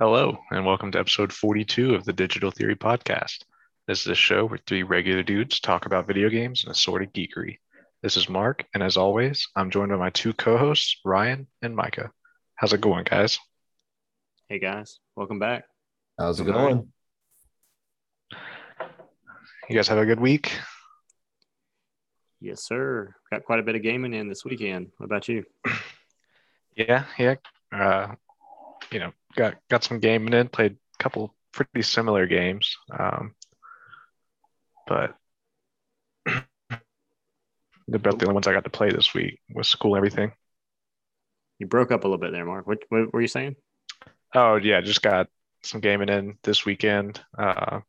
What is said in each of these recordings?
Hello, and welcome to episode 42 of the Digital Theory Podcast. This is a show where three regular dudes talk about video games and assorted geekery. This is Mark, and as always, I'm joined by my two co hosts, Ryan and Micah. How's it going, guys? Hey, guys. Welcome back. How's it going? You guys have a good week? Yes, sir. Got quite a bit of gaming in this weekend. What about you? Yeah, yeah. Uh, you know, got got some gaming in. Played a couple pretty similar games, um, but about the only ones I got to play this week was school and everything. You broke up a little bit there, Mark. What, what were you saying? Oh yeah, just got some gaming in this weekend, uh,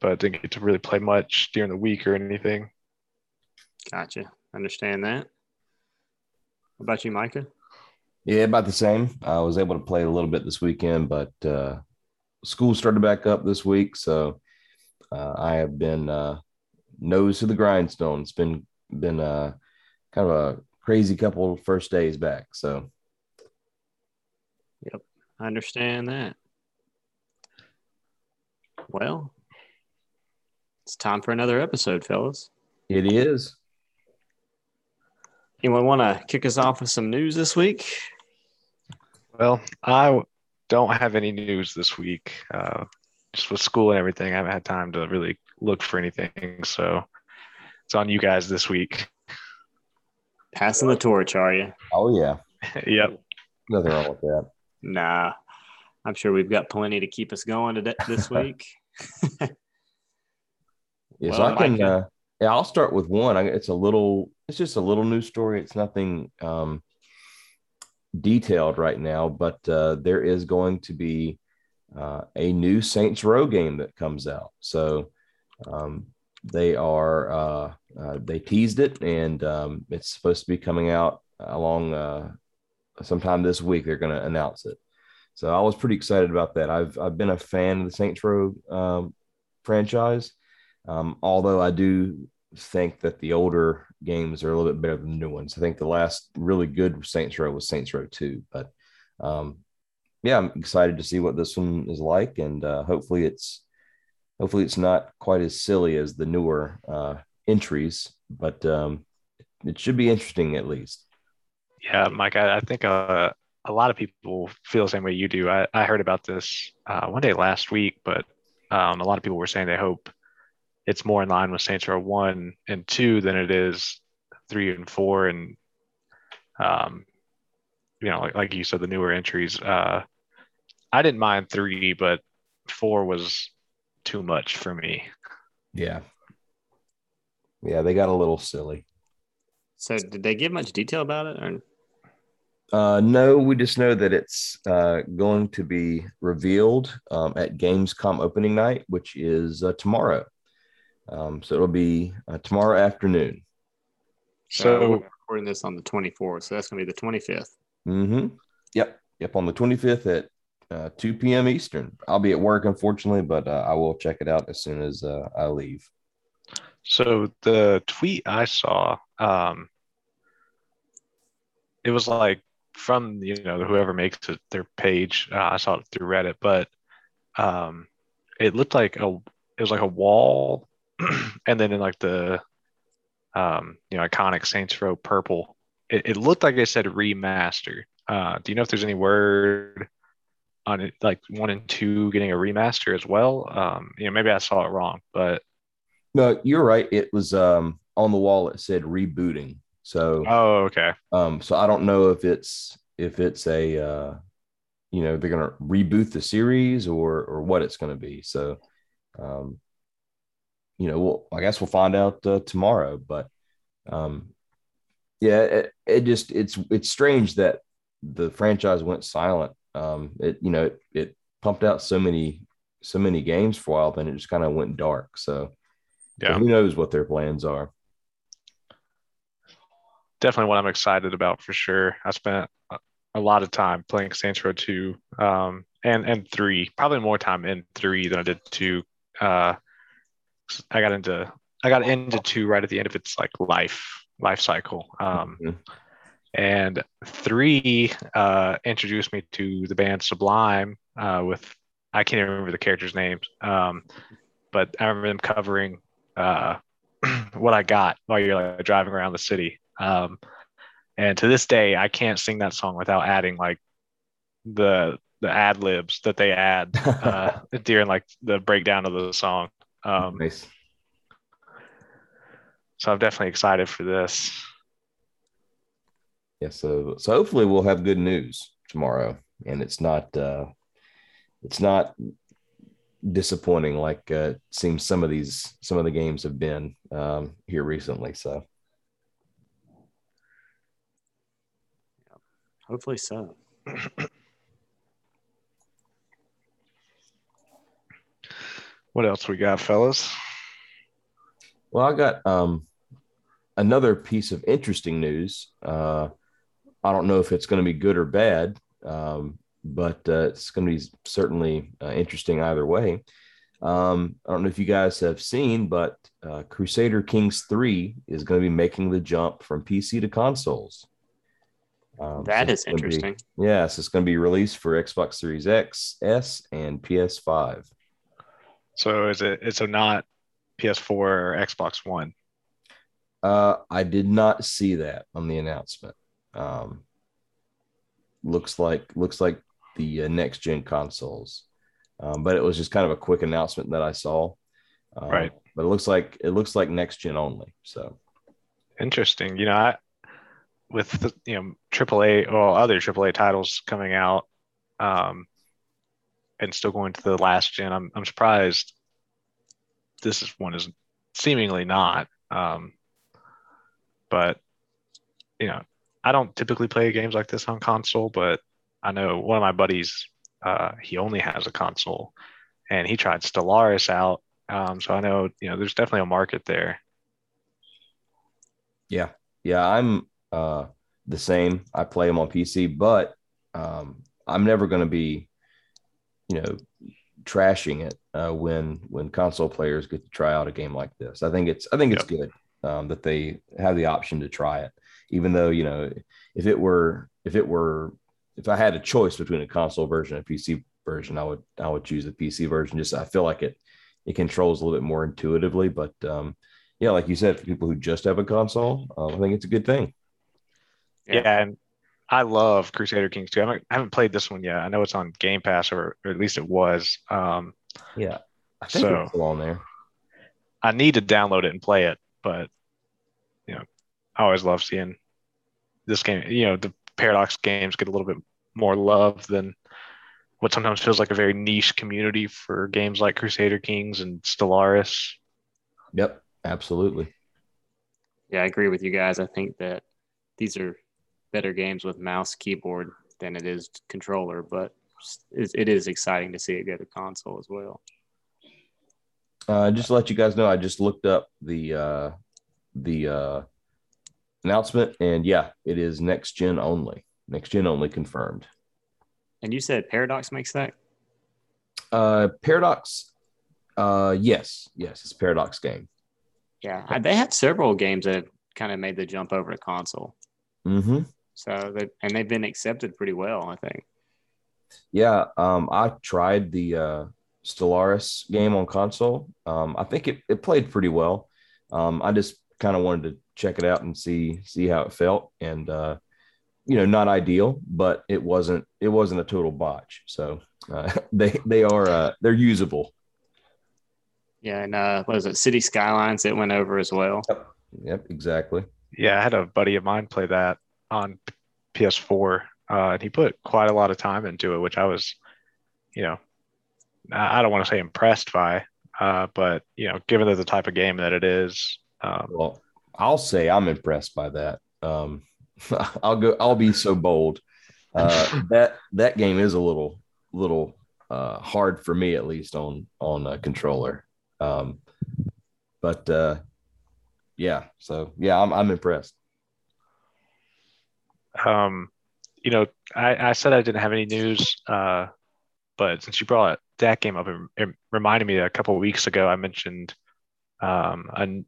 but didn't get to really play much during the week or anything. Gotcha. Understand that. What about you, Micah? Yeah, about the same. I was able to play a little bit this weekend, but uh, school started back up this week, so uh, I have been uh, nose to the grindstone. It's been been uh, kind of a crazy couple first days back. So, yep, I understand that. Well, it's time for another episode, fellas. It is. Anyone want to kick us off with some news this week? Well, I don't have any news this week. Uh, just with school and everything, I haven't had time to really look for anything. So it's on you guys this week. Passing the torch, are you? Oh yeah. yep. Nothing wrong with that. Nah, I'm sure we've got plenty to keep us going today, this week. yeah, well, so I can. Uh, yeah, I'll start with one. I, it's a little. It's just a little news story. It's nothing um, detailed right now, but uh, there is going to be uh, a new Saints Row game that comes out. So um, they are uh, uh, they teased it, and um, it's supposed to be coming out along uh, sometime this week. They're going to announce it. So I was pretty excited about that. I've I've been a fan of the Saints Row um, franchise, um, although I do think that the older games are a little bit better than the new ones. I think the last really good Saints Row was Saints Row Two, but um, yeah, I'm excited to see what this one is like, and uh, hopefully it's hopefully it's not quite as silly as the newer uh, entries, but um, it should be interesting at least. Yeah, Mike, I, I think uh, a lot of people feel the same way you do. I, I heard about this uh, one day last week, but um, a lot of people were saying they hope it's more in line with Saints Row one and two than it is three and four, and um, you know, like, like you said, the newer entries. Uh, I didn't mind three, but four was too much for me. Yeah. Yeah, they got a little silly. So, did they give much detail about it? Or? Uh, no, we just know that it's uh, going to be revealed um, at Gamescom opening night, which is uh, tomorrow. Um, so it'll be uh, tomorrow afternoon. So we're recording this on the 24th, so that's going to be the 25th. Mm-hmm. Yep. Yep. On the 25th at uh, 2 p.m. Eastern. I'll be at work, unfortunately, but uh, I will check it out as soon as uh, I leave. So the tweet I saw, um, it was like from you know whoever makes it their page. Uh, I saw it through Reddit, but um, it looked like a it was like a wall, and then in like the um, you know iconic Saints Row purple, it, it looked like it said remaster. Uh, do you know if there's any word on it, like one and two getting a remaster as well? Um, you know, maybe I saw it wrong, but no, you're right. It was um, on the wall. It said rebooting. So oh, okay. Um, so I don't know if it's if it's a uh, you know they're gonna reboot the series or or what it's gonna be. So um, you know, we'll, I guess we'll find out uh, tomorrow. But um, yeah, it, it just it's it's strange that the franchise went silent. Um, it you know it, it pumped out so many so many games for a while, then it just kind of went dark. So yeah, who knows what their plans are? Definitely what I'm excited about for sure. I spent a lot of time playing Saints Row 2 um, and and three, probably more time in three than I did two. Uh, I got into I got into two right at the end of its like life life cycle. Um, mm-hmm. and three uh, introduced me to the band Sublime uh, with I can't even remember the characters' names, um, but I remember them covering uh, what I got while you're like driving around the city. Um, and to this day, I can't sing that song without adding like the the ad libs that they add uh, during like the breakdown of the song. Um, nice. So I'm definitely excited for this. Yeah. So so hopefully we'll have good news tomorrow, and it's not uh, it's not disappointing like uh, it seems some of these some of the games have been um, here recently. So hopefully so. what else we got, fellas? Well, I got um, another piece of interesting news. Uh, I don't know if it's going to be good or bad, um, but uh, it's going to be certainly uh, interesting either way. Um, I don't know if you guys have seen, but uh, Crusader Kings 3 is going to be making the jump from PC to consoles. Um, that so is interesting. Be, yes, it's going to be released for Xbox Series X, S, and PS5. So is it? It's a not PS4 or Xbox One. Uh, I did not see that on the announcement. Um, looks like looks like the uh, next gen consoles, um, but it was just kind of a quick announcement that I saw. Um, right. But it looks like it looks like next gen only. So interesting. You know, I with the you know AAA or other AAA titles coming out, um, and still going to the last gen, I'm I'm surprised this is one is seemingly not. Um, but you know, I don't typically play games like this on console, but I know one of my buddies, uh, he only has a console, and he tried Stellaris out. Um, so I know you know there's definitely a market there. Yeah, yeah, I'm uh, the same. I play them on PC, but um, I'm never going to be, you know, trashing it uh, when when console players get to try out a game like this. I think it's I think it's yep. good um, that they have the option to try it, even though you know if it were if it were if I had a choice between a console version and a PC version, I would I would choose the PC version. Just I feel like it it controls a little bit more intuitively, but um, yeah, like you said, for people who just have a console, uh, I think it's a good thing. Yeah. yeah, and I love Crusader Kings 2. I haven't, I haven't, played this one yet. I know it's on Game Pass, or, or at least it was. Um, yeah, I think so, it's still on there. I need to download it and play it, but you know, I always love seeing this game. You know, the Paradox games get a little bit more love than what sometimes feels like a very niche community for games like Crusader Kings and Stellaris. Yep, absolutely. Yeah, I agree with you guys. I think that these are better games with mouse keyboard than it is controller, but it is exciting to see it go to console as well. Uh, just to let you guys know, I just looked up the uh, the uh, announcement, and yeah, it is next gen only. Next gen only confirmed. And you said Paradox makes that? Uh, Paradox. Uh, yes, yes, it's Paradox game. Yeah, they have several games that have kind of made the jump over to console. Mm-hmm. So that and they've been accepted pretty well, I think. Yeah, um, I tried the uh, Stellaris game on console. Um, I think it, it played pretty well. Um, I just kind of wanted to check it out and see see how it felt, and uh, you know, not ideal, but it wasn't it wasn't a total botch. So uh, they they are uh, they're usable. Yeah, and uh, what was it? City Skylines it went over as well. Yep, yep exactly. Yeah, I had a buddy of mine play that on PS4, uh, and he put quite a lot of time into it, which I was, you know, I don't want to say impressed by, uh, but you know, given that the type of game that it is. Um, well, I'll say I'm impressed by that. Um, I'll go. I'll be so bold. Uh, that that game is a little little uh, hard for me, at least on on a controller. Um, but uh, yeah, so yeah, I'm I'm impressed. Um, you know, I, I said I didn't have any news, uh, but since you brought that game up, it, reminded me a couple weeks ago I mentioned um, a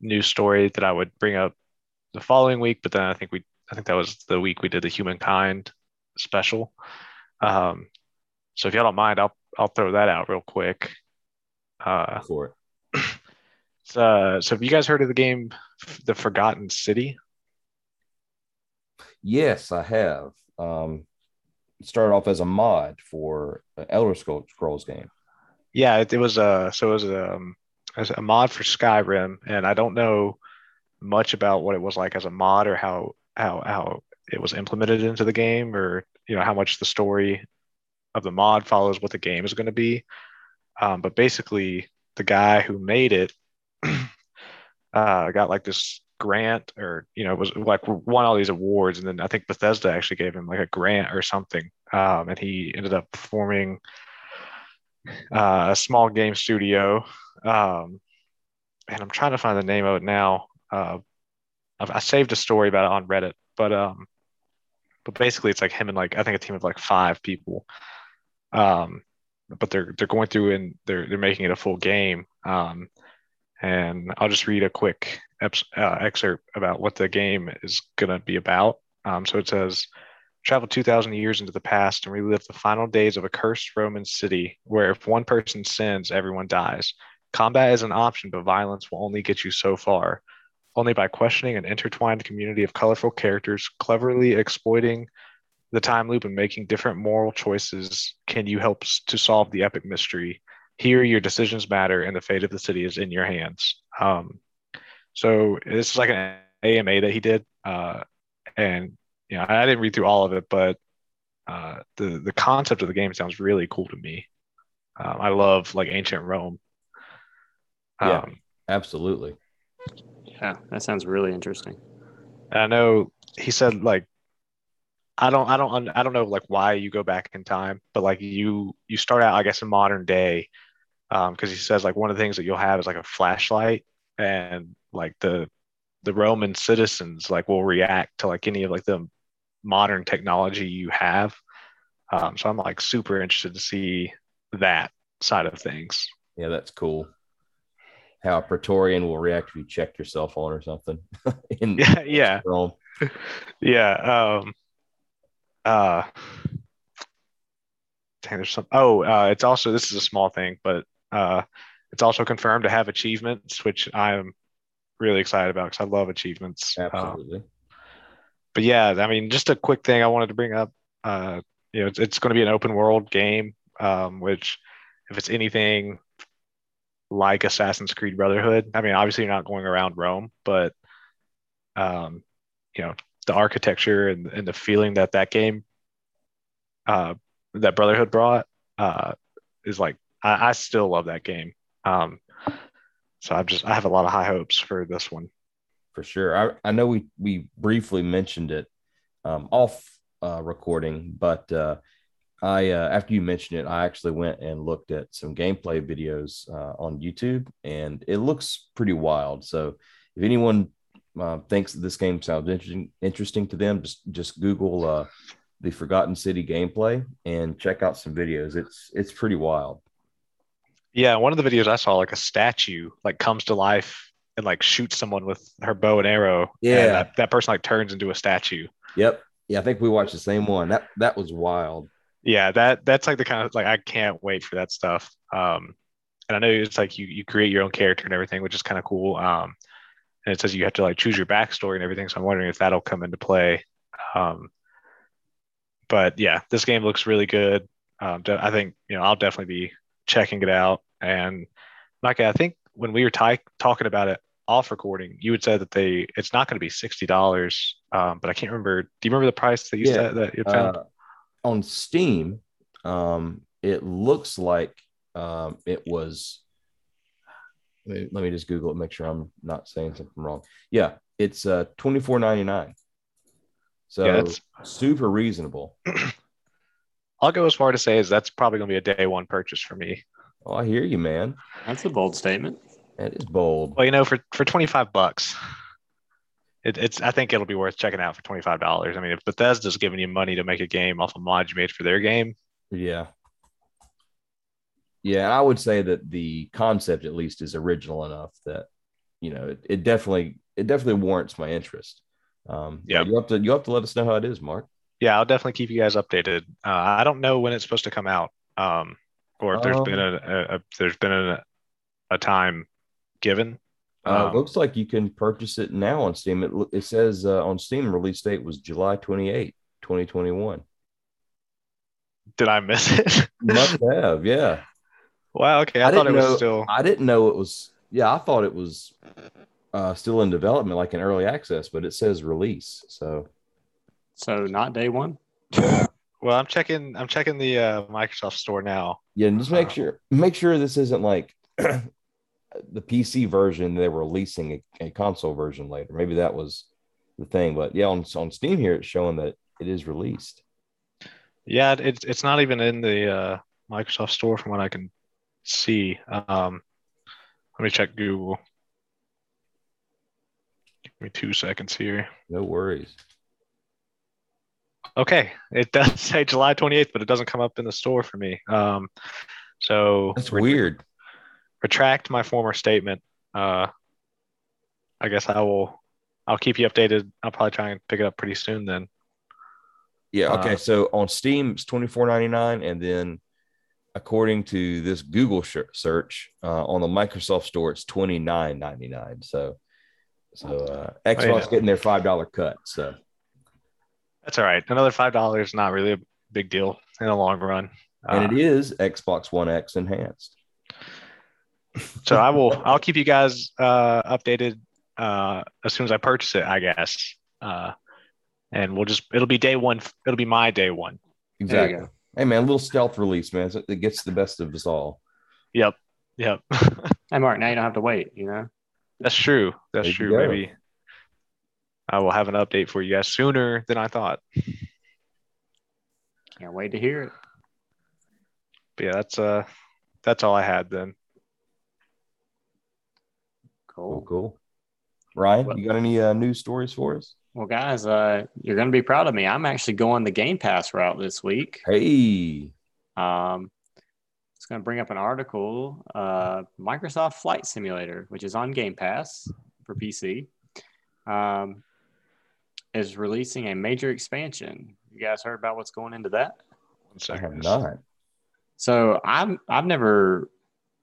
news story that I would bring up the following week, but then I think we I think that was the week we did the humankind special. Um, so if y'all don't mind, I'll I'll throw that out real quick. Uh, For it. so, so have you guys heard of the game, The Forgotten City? Yes, I have. Um, started off as a mod for Elder Scrolls game. Yeah, it, it was a so it was a, um, as a mod for Skyrim, and I don't know much about what it was like as a mod or how how how it was implemented into the game, or you know how much the story of the mod follows what the game is going to be. Um, but basically, the guy who made it uh, got like this grant or you know was like won all these awards and then i think bethesda actually gave him like a grant or something um, and he ended up forming uh, a small game studio um, and i'm trying to find the name of it now uh, i saved a story about it on reddit but um but basically it's like him and like i think a team of like five people um but they're they're going through and they're they're making it a full game um and I'll just read a quick uh, excerpt about what the game is going to be about. Um, so it says, travel 2,000 years into the past and relive the final days of a cursed Roman city where if one person sins, everyone dies. Combat is an option, but violence will only get you so far. Only by questioning an intertwined community of colorful characters, cleverly exploiting the time loop and making different moral choices can you help to solve the epic mystery. Here, your decisions matter, and the fate of the city is in your hands. Um, so this is like an AMA that he did, uh, and you know I didn't read through all of it, but uh, the the concept of the game sounds really cool to me. Um, I love like ancient Rome. Um, yeah, absolutely. Yeah, that sounds really interesting. I know he said like I don't I don't I don't know like why you go back in time, but like you you start out I guess in modern day because um, he says like one of the things that you'll have is like a flashlight and like the the roman citizens like will react to like any of like the modern technology you have. Um, so i'm like super interested to see that side of things. Yeah that's cool. How a praetorian will react if you check your cell phone or something in yeah yeah. Rome. yeah um uh there's some oh uh it's also this is a small thing but uh, it's also confirmed to have achievements, which I'm really excited about because I love achievements. Absolutely. but yeah, I mean, just a quick thing I wanted to bring up. Uh, you know, it's, it's going to be an open world game, um, which if it's anything like Assassin's Creed Brotherhood, I mean, obviously you're not going around Rome, but um, you know, the architecture and, and the feeling that that game, uh, that Brotherhood brought, uh, is like I, I still love that game. Um, so I'm just I have a lot of high hopes for this one. For sure. I, I know we we briefly mentioned it um, off uh, recording, but uh, I uh, after you mentioned it, I actually went and looked at some gameplay videos uh, on YouTube, and it looks pretty wild. So if anyone uh, thinks that this game sounds interesting interesting to them, just just Google uh, the Forgotten City gameplay and check out some videos. It's it's pretty wild. Yeah, one of the videos I saw, like a statue, like comes to life and like shoots someone with her bow and arrow. Yeah, and that, that person like turns into a statue. Yep. Yeah, I think we watched the same one. That that was wild. Yeah, that that's like the kind of like I can't wait for that stuff. Um, and I know it's like you you create your own character and everything, which is kind of cool. Um, and it says you have to like choose your backstory and everything. So I'm wondering if that'll come into play. Um, but yeah, this game looks really good. Um, I think you know I'll definitely be checking it out. And Mike, I think when we were t- talking about it off recording, you would say that they it's not going to be sixty dollars, um, but I can't remember. Do you remember the price that you yeah. said that you found uh, on Steam? Um, it looks like um, it was. Let me, let me just Google it, make sure I'm not saying something wrong. Yeah, it's uh, twenty four ninety nine. So yeah, super reasonable. I'll go as far to say is that's probably going to be a day one purchase for me. Oh, I hear you, man. That's a bold statement. That is bold. Well, you know, for for twenty five bucks, it, it's I think it'll be worth checking out for twenty five dollars. I mean, if Bethesda's giving you money to make a game off a mod you made for their game, yeah, yeah, I would say that the concept at least is original enough that you know it, it definitely it definitely warrants my interest. Um, yeah, you have to you have to let us know how it is, Mark. Yeah, I'll definitely keep you guys updated. Uh, I don't know when it's supposed to come out, um, or if there's um, been a, a, a, there's been a, a time given. Uh, um, looks like you can purchase it now on Steam. It, it says uh, on Steam release date was July 28, 2021. Did I miss it? must have, yeah. Wow. Okay, I, I thought it was know, still. I didn't know it was. Yeah, I thought it was uh, still in development, like in early access, but it says release. So, so not day one. well, I'm checking. I'm checking the uh, Microsoft Store now. Yeah, and just make uh, sure make sure this isn't like the PC version. They were releasing a, a, console version later. Maybe that was the thing. But yeah, on on Steam here, it's showing that it is released. Yeah, it's it's not even in the uh, Microsoft Store from what I can see. Um, let me check Google. Give me two seconds here. No worries. Okay, it does say July 28th, but it doesn't come up in the store for me. Um, so that's ret- weird. Retract my former statement. Uh, I guess I will. I'll keep you updated. I'll probably try and pick it up pretty soon then. Yeah. Okay. Uh, so on Steam, it's twenty four ninety nine, and then according to this Google search uh, on the Microsoft Store, it's twenty nine ninety nine. So, so uh, Xbox oh, yeah. getting their five dollar cut. So that's all right. Another five dollars, not really a big deal in the long run. And uh, it is Xbox One X enhanced. so I will. I'll keep you guys uh, updated uh, as soon as I purchase it. I guess. Uh, and we'll just it'll be day one. It'll be my day one. Exactly. Hey man, a little stealth release, man. It gets the best of us all. Yep. Yep. hey Mark, now you don't have to wait. You know. That's true. That's true. Maybe I will have an update for you guys sooner than I thought. Can't wait to hear it. But yeah, that's uh that's all I had then. Cool. Cool. Ryan, well, you got any uh, news stories for us? Well, guys, uh, you're going to be proud of me. I'm actually going the Game Pass route this week. Hey. Um, it's going to bring up an article uh, Microsoft Flight Simulator, which is on Game Pass for PC, um, is releasing a major expansion. You guys heard about what's going into that? One second. Not. So I'm I've never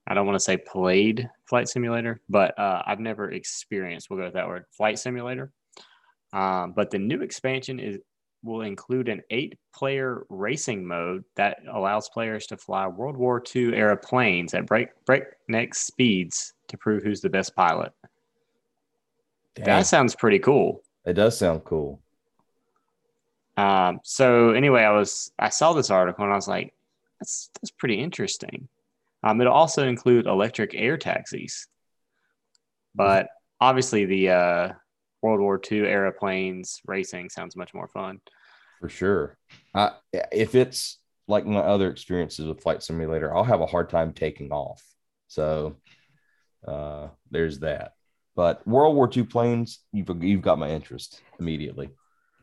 I don't want to say played Flight Simulator, but uh, I've never experienced. We'll go with that word, Flight Simulator. Um, but the new expansion is will include an eight-player racing mode that allows players to fly World War II era planes at break breakneck speeds to prove who's the best pilot. That sounds pretty cool. It does sound cool. Um, so anyway, I was I saw this article and I was like, that's that's pretty interesting. Um, it'll also include electric air taxis, but obviously the uh, World War II era planes racing sounds much more fun. For sure. I, if it's like my other experiences with Flight Simulator, I'll have a hard time taking off. So uh, there's that. But World War II planes, you've, you've got my interest immediately.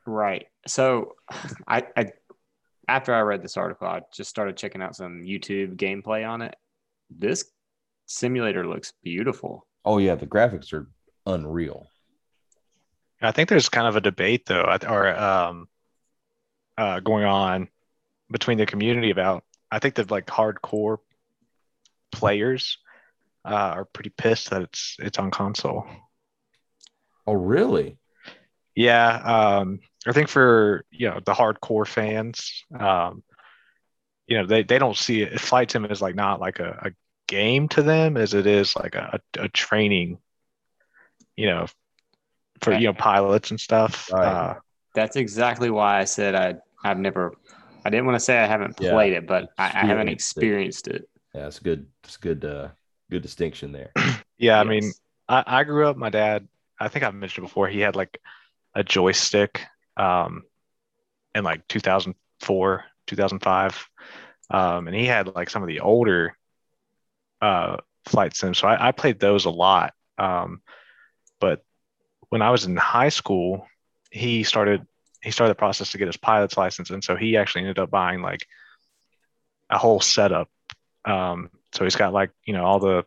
Right. So I, I after I read this article, I just started checking out some YouTube gameplay on it. This simulator looks beautiful. Oh yeah, the graphics are unreal. I think there's kind of a debate though, or um, uh, going on between the community about. I think that like hardcore players uh, are pretty pissed that it's it's on console. Oh, really? Yeah, um, I think for you know the hardcore fans, um, you know they, they don't see it. Flight Sim is like not like a, a game to them as it is like a, a training, you know, for you know pilots and stuff. Right. Uh, That's exactly why I said I I've never. I didn't want to say I haven't played yeah. it, but I, I, haven't experienced it. it. Yeah, it's good. It's good. Uh, good distinction there. yeah, yes. I mean, I, I grew up. My dad. I think I've mentioned before. He had like a joystick um, in like 2004, 2005, um, and he had like some of the older uh, flight sims. So I, I played those a lot. Um, but when I was in high school, he started he started the process to get his pilot's license, and so he actually ended up buying like a whole setup. Um, so he's got like you know all the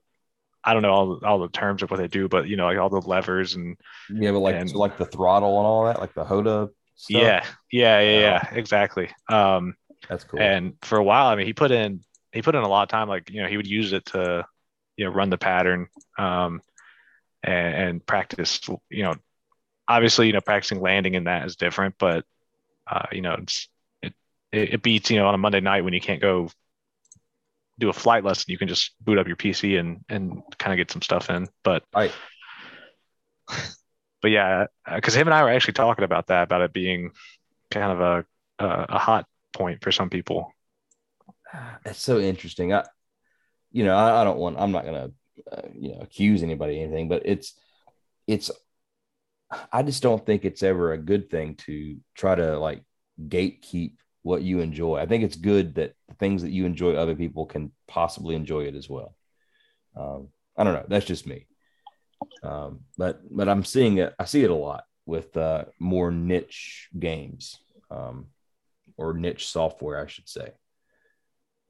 I don't know all all the terms of what they do, but you know, like all the levers and yeah, but like and, so like the throttle and all that, like the Hoda. Stuff? Yeah, yeah, yeah, yeah, exactly. Um, that's cool. And for a while, I mean, he put in he put in a lot of time. Like you know, he would use it to you know run the pattern um, and, and practice. You know, obviously, you know, practicing landing in that is different, but uh, you know, it's it it beats you know on a Monday night when you can't go do a flight lesson, you can just boot up your PC and and kind of get some stuff in. But right. But yeah, because him and I were actually talking about that, about it being kind of a a, a hot point for some people. That's so interesting. I, you know, I, I don't want. I'm not gonna, uh, you know, accuse anybody anything, but it's, it's. I just don't think it's ever a good thing to try to like gatekeep what you enjoy. I think it's good that the things that you enjoy, other people can possibly enjoy it as well. Um, I don't know. That's just me. Um, but but I'm seeing it. I see it a lot with uh, more niche games um, or niche software, I should say.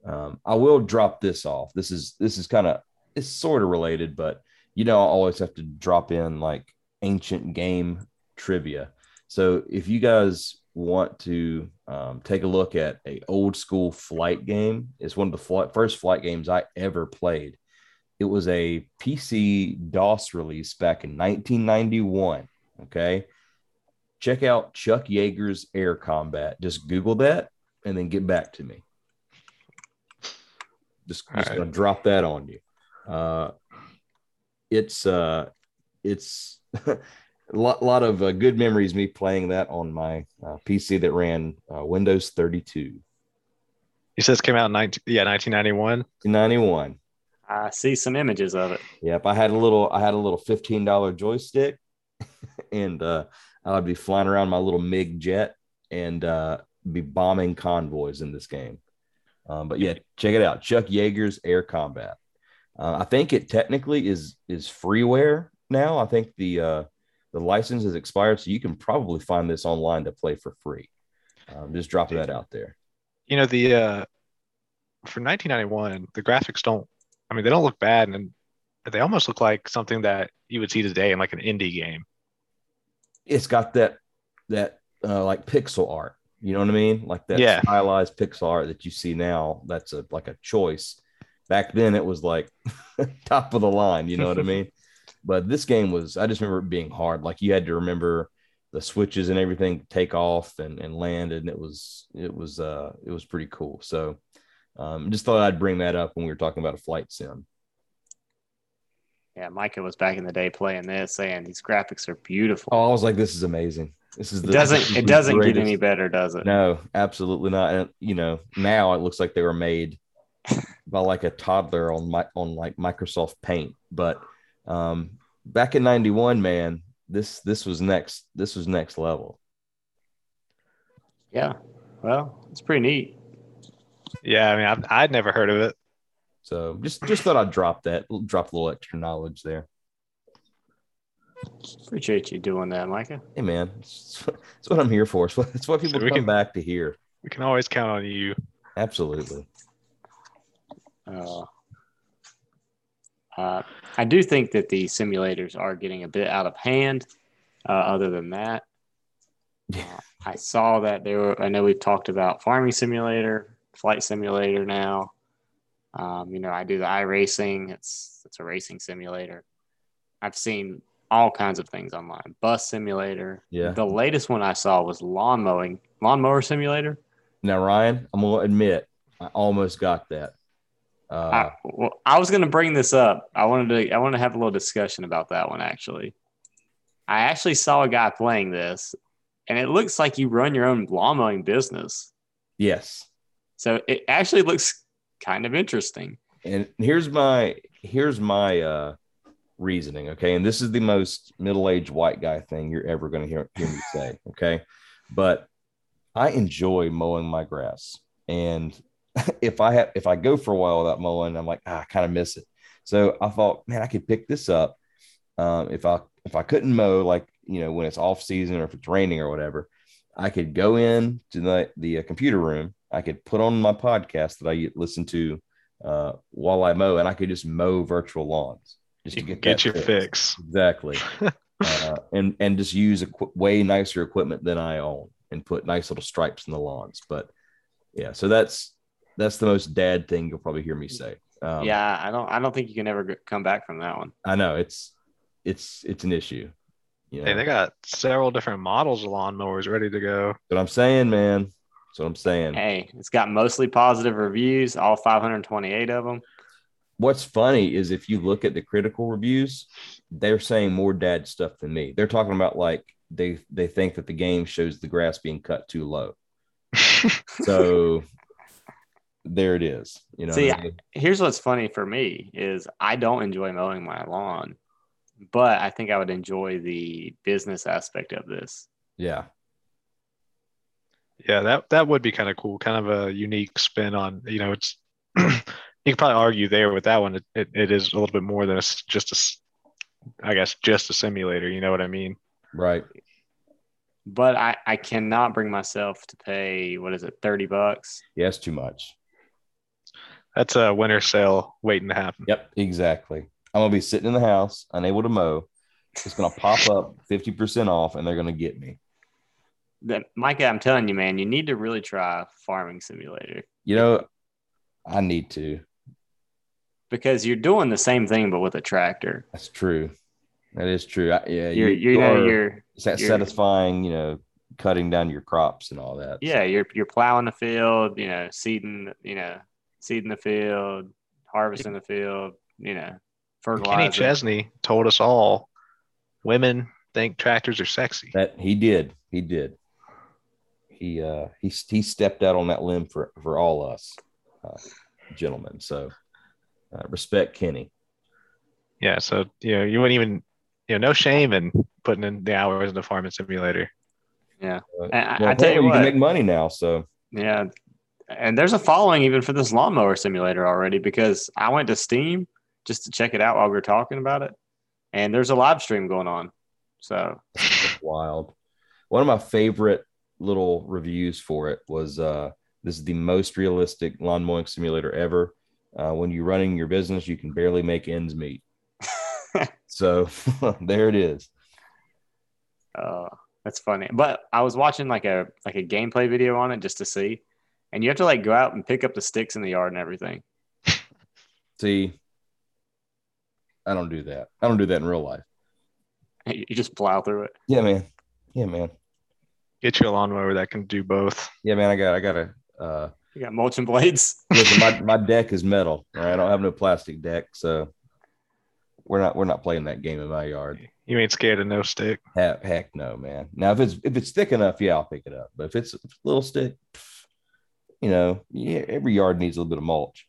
Um, I will drop this off. This is this is kind of it's sort of related, but you know I always have to drop in like ancient game trivia. So if you guys want to um, take a look at a old school flight game, it's one of the flight, first flight games I ever played. It was a PC DOS release back in 1991. Okay. Check out Chuck Yeager's Air Combat. Just Google that and then get back to me. Just, just right. gonna drop that on you. Uh, it's uh, it's a lot, lot of uh, good memories me playing that on my uh, PC that ran uh, Windows 32. He says came out in 19, yeah 1991. 91. I see some images of it. Yep, I had a little I had a little fifteen dollar joystick, and uh, I would be flying around my little MiG jet and uh, be bombing convoys in this game. Um, but yeah, check it out, Chuck Yeager's Air Combat. Uh, I think it technically is is freeware now. I think the uh, the license has expired, so you can probably find this online to play for free. Um, just dropping that out there. You know the uh, for 1991, the graphics don't. I mean, they don't look bad, and they almost look like something that you would see today in like an indie game. It's got that that uh, like pixel art. You know what I mean? Like that yeah. stylized pixel art that you see now. That's a like a choice. Back then, it was like top of the line. You know what I mean? But this game was, I just remember it being hard. Like you had to remember the switches and everything take off and, and land. And it was, it was, uh, it was pretty cool. So um, just thought I'd bring that up when we were talking about a flight sim. Yeah, Micah was back in the day playing this, saying these graphics are beautiful. Oh, I was like, this is amazing. This is the, it doesn't it doesn't greatest. get any better, does it? No, absolutely not. And you know, now it looks like they were made by like a toddler on my on like Microsoft Paint, but um, back in 91 man this this was next this was next level. Yeah well it's pretty neat. Yeah i mean I've, i'd never heard of it. So just just thought i'd drop that drop a little extra knowledge there. Appreciate you doing that micah. Hey man it's, it's what i'm here for. It's what, it's what people so come can, back to hear. We can always count on you. Absolutely. Uh, uh, I do think that the simulators are getting a bit out of hand. Uh, other than that, uh, I saw that there were. I know we've talked about farming simulator, flight simulator now. Um, you know, I do the iRacing. It's it's a racing simulator. I've seen all kinds of things online. Bus simulator. Yeah. The latest one I saw was lawn mowing, lawnmower simulator. Now, Ryan, I'm gonna admit, I almost got that. Uh, I, well, I was going to bring this up. I wanted to. I want to have a little discussion about that one. Actually, I actually saw a guy playing this, and it looks like you run your own lawn mowing business. Yes. So it actually looks kind of interesting. And here's my here's my uh, reasoning. Okay, and this is the most middle aged white guy thing you're ever going to hear, hear me say. Okay, but I enjoy mowing my grass, and if I have if I go for a while without mowing, I'm like, ah, I kind of miss it. So I thought, man, I could pick this up. Um, if I if I couldn't mow, like you know, when it's off season or if it's raining or whatever, I could go in to the the uh, computer room. I could put on my podcast that I listen to uh, while I mow, and I could just mow virtual lawns. just to get get your fixed. fix. Exactly. uh, and and just use equi- way nicer equipment than I own and put nice little stripes in the lawns. But yeah, so that's that's the most dad thing you'll probably hear me say. Um, yeah, I don't. I don't think you can ever come back from that one. I know it's it's it's an issue. You know, Hey, they got several different models of lawnmowers ready to go. But I'm saying, man. That's what I'm saying. Hey, it's got mostly positive reviews, all 528 of them. What's funny is if you look at the critical reviews, they're saying more dad stuff than me. They're talking about like they they think that the game shows the grass being cut too low. So there it is. You know, See, I mean? Here's what's funny for me is I don't enjoy mowing my lawn, but I think I would enjoy the business aspect of this. yeah, yeah, that that would be kind of cool. Kind of a unique spin on, you know, it's you could probably argue there with that one. It, it, it is a little bit more than a s just a, I guess, just a simulator. You know what I mean? right. But I, I cannot bring myself to pay, what is it, 30 bucks? Yeah, too much. That's a winter sale waiting to happen. Yep, exactly. I'm gonna be sitting in the house, unable to mow. It's gonna pop up 50% off, and they're gonna get me. That, Micah, I'm telling you, man, you need to really try Farming Simulator You know, I need to. because you're doing the same thing, but with a tractor. That's true. That is true. I, yeah, You're, you, you you know, are you're, sa- you're- satisfying. You know, cutting down your crops and all that. yeah, you're, you're plowing the field, you know, seeding, you know, seeding the field, harvesting the field, you know, Kenny fertilizing. Chesney told us all women think tractors are sexy. That he did. He did. He uh he he stepped out on that limb for for all us uh, gentlemen. So uh, respect Kenny. Yeah, so you know, you wouldn't even you know, no shame in putting in the hours in the farming simulator. Yeah. Uh, And I- well, I tell you you what, can make money now. So Yeah. And there's a following even for this lawnmower simulator already because I went to Steam just to check it out while we were talking about it. And there's a live stream going on. So That's wild. One of my favorite little reviews for it was uh, this is the most realistic lawn mowing simulator ever. Uh, when you're running your business, you can barely make ends meet. so there it is. uh, that's funny. But I was watching like a like a gameplay video on it just to see. And you have to like go out and pick up the sticks in the yard and everything. See, I don't do that. I don't do that in real life. You just plow through it. Yeah, man. Yeah, man. Get you a lawnmower that can do both. Yeah, man. I got. I got to. Uh, You got mulching blades. listen, my my deck is metal. All right, I don't have no plastic deck, so we're not we're not playing that game in my yard. You ain't scared of no stick. Heck, heck no, man. Now if it's if it's thick enough, yeah, I'll pick it up. But if it's a little stick, pff, you know, yeah, every yard needs a little bit of mulch.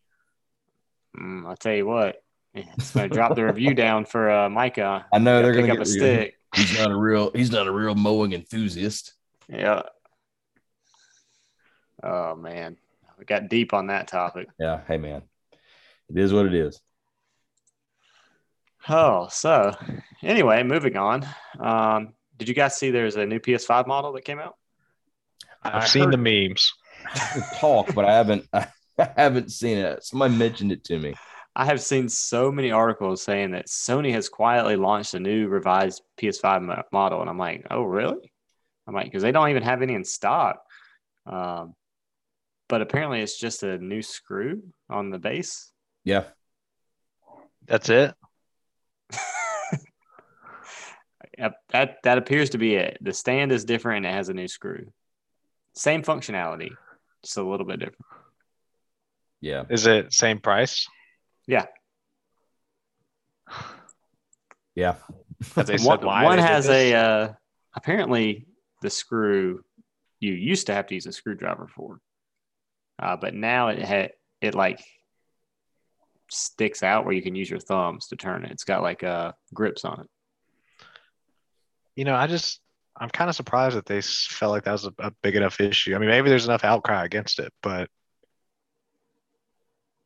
Mm, I'll tell you what. It's gonna drop the review down for uh, Micah. I know Gotta they're pick gonna pick up a get stick. He's not a real he's not a real mowing enthusiast. Yeah. Oh man, we got deep on that topic. Yeah, hey man, it is what it is. Oh, so anyway, moving on. Um, did you guys see there's a new PS5 model that came out? I've I seen heard- the memes. Talk, but I haven't I haven't seen it. Somebody mentioned it to me. I have seen so many articles saying that Sony has quietly launched a new revised PS5 model, and I'm like, oh really? I'm like, because they don't even have any in stock. Um, but apparently, it's just a new screw on the base. Yeah, That's it. That that appears to be it. The stand is different and it has a new screw. Same functionality, just a little bit different. yeah. Is it same price? Yeah. Yeah. They said one one has a uh, apparently the screw you used to have to use a screwdriver for, uh, but now it had it like sticks out where you can use your thumbs to turn it. It's got like uh, grips on it. You know, I just I'm kind of surprised that they felt like that was a, a big enough issue. I mean, maybe there's enough outcry against it, but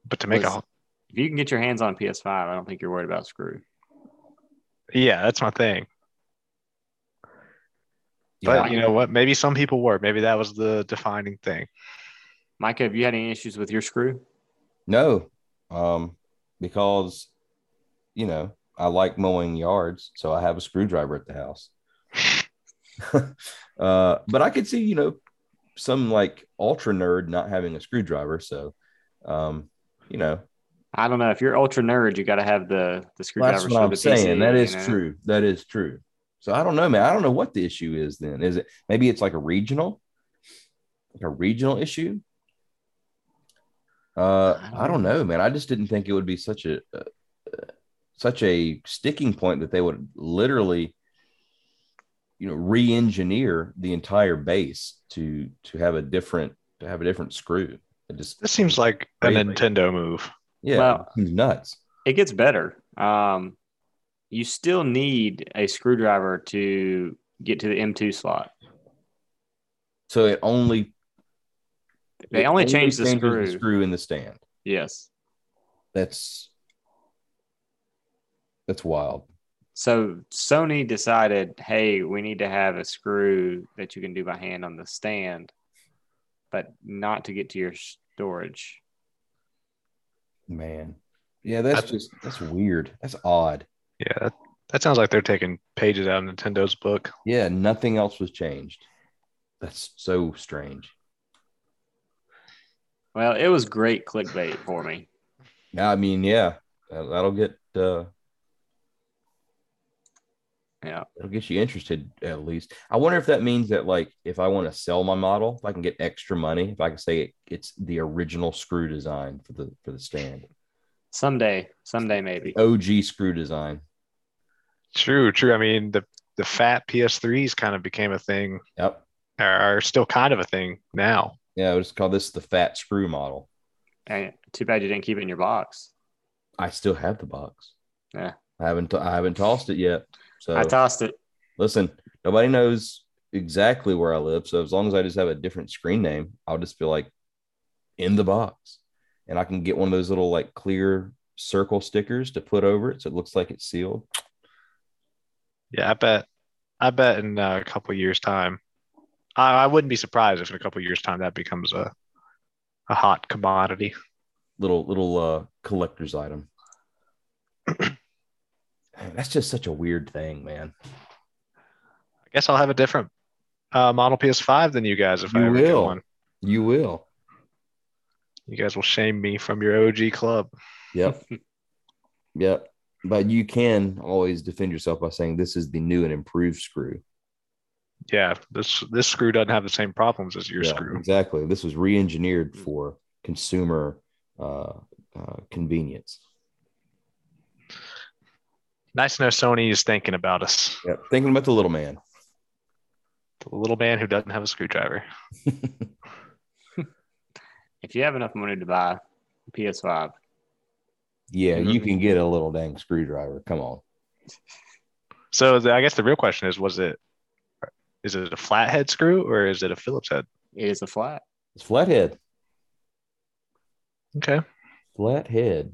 but to make a If you can get your hands on PS5, I don't think you're worried about screw. yeah, that's my thing. Yeah. But you know what? Maybe some people were. Maybe that was the defining thing. Micah, have you had any issues with your screw? No, um, because you know I like mowing yards, so I have a screwdriver at the house. uh, but I could see, you know, some like ultra nerd not having a screwdriver. So, um, you know, I don't know if you're ultra nerd, you got to have the the screwdriver. That's what I'm saying. PC, that is know? true. That is true. So I don't know, man. I don't know what the issue is. Then is it maybe it's like a regional, like a regional issue? Uh, I don't, I don't know, man. I just didn't think it would be such a uh, such a sticking point that they would literally you know re-engineer the entire base to to have a different to have a different screw. It just this seems like crazy. a nintendo move. Yeah well, nuts. it gets better. Um you still need a screwdriver to get to the m2 slot. So it only they only, only change the screw. the screw in the stand. Yes. That's that's wild so Sony decided, hey, we need to have a screw that you can do by hand on the stand, but not to get to your storage. Man. Yeah, that's, that's just that's weird. That's odd. Yeah, that, that sounds like they're taking pages out of Nintendo's book. Yeah, nothing else was changed. That's so strange. Well, it was great clickbait for me. Yeah, I mean, yeah, that'll get uh, yeah. It'll get you interested at least. I wonder if that means that, like, if I want to sell my model, if I can get extra money, if I can say it's the original screw design for the for the stand. Someday, someday maybe. OG screw design. True, true. I mean, the the fat PS3s kind of became a thing. Yep. Are, still kind of a thing now. Yeah, let's call this the fat screw model. And too bad you didn't keep it in your box. I still have the box. Yeah. I haven't I haven't tossed it yet. So I tossed it. Listen, nobody knows exactly where I live. So as long as I just have a different screen name, I'll just be like in the box. And I can get one of those little like clear circle stickers to put over it so it looks like it's sealed. Yeah, I bet I bet in a couple years time. I, I wouldn't be surprised if in a couple years time that becomes a a hot commodity. Little little uh collector's item. that's just such a weird thing, man. I guess I'll have a different uh, model PS5 than you guys if you I ever will. get one. You will. You guys will shame me from your OG club. Yep. yep. But you can always defend yourself by saying this is the new and improved screw. Yeah, this this screw doesn't have the same problems as your yeah, screw. Exactly. This was re-engineered for consumer uh, uh, convenience. Nice to know Sony is thinking about us. Yeah, thinking about the little man. The little man who doesn't have a screwdriver. if you have enough money to buy a PS5. Yeah, mm-hmm. you can get a little dang screwdriver. Come on. So the, I guess the real question is: Was it is it a flathead screw or is it a Phillips head? It is a flat. It's flathead. Okay. Flathead.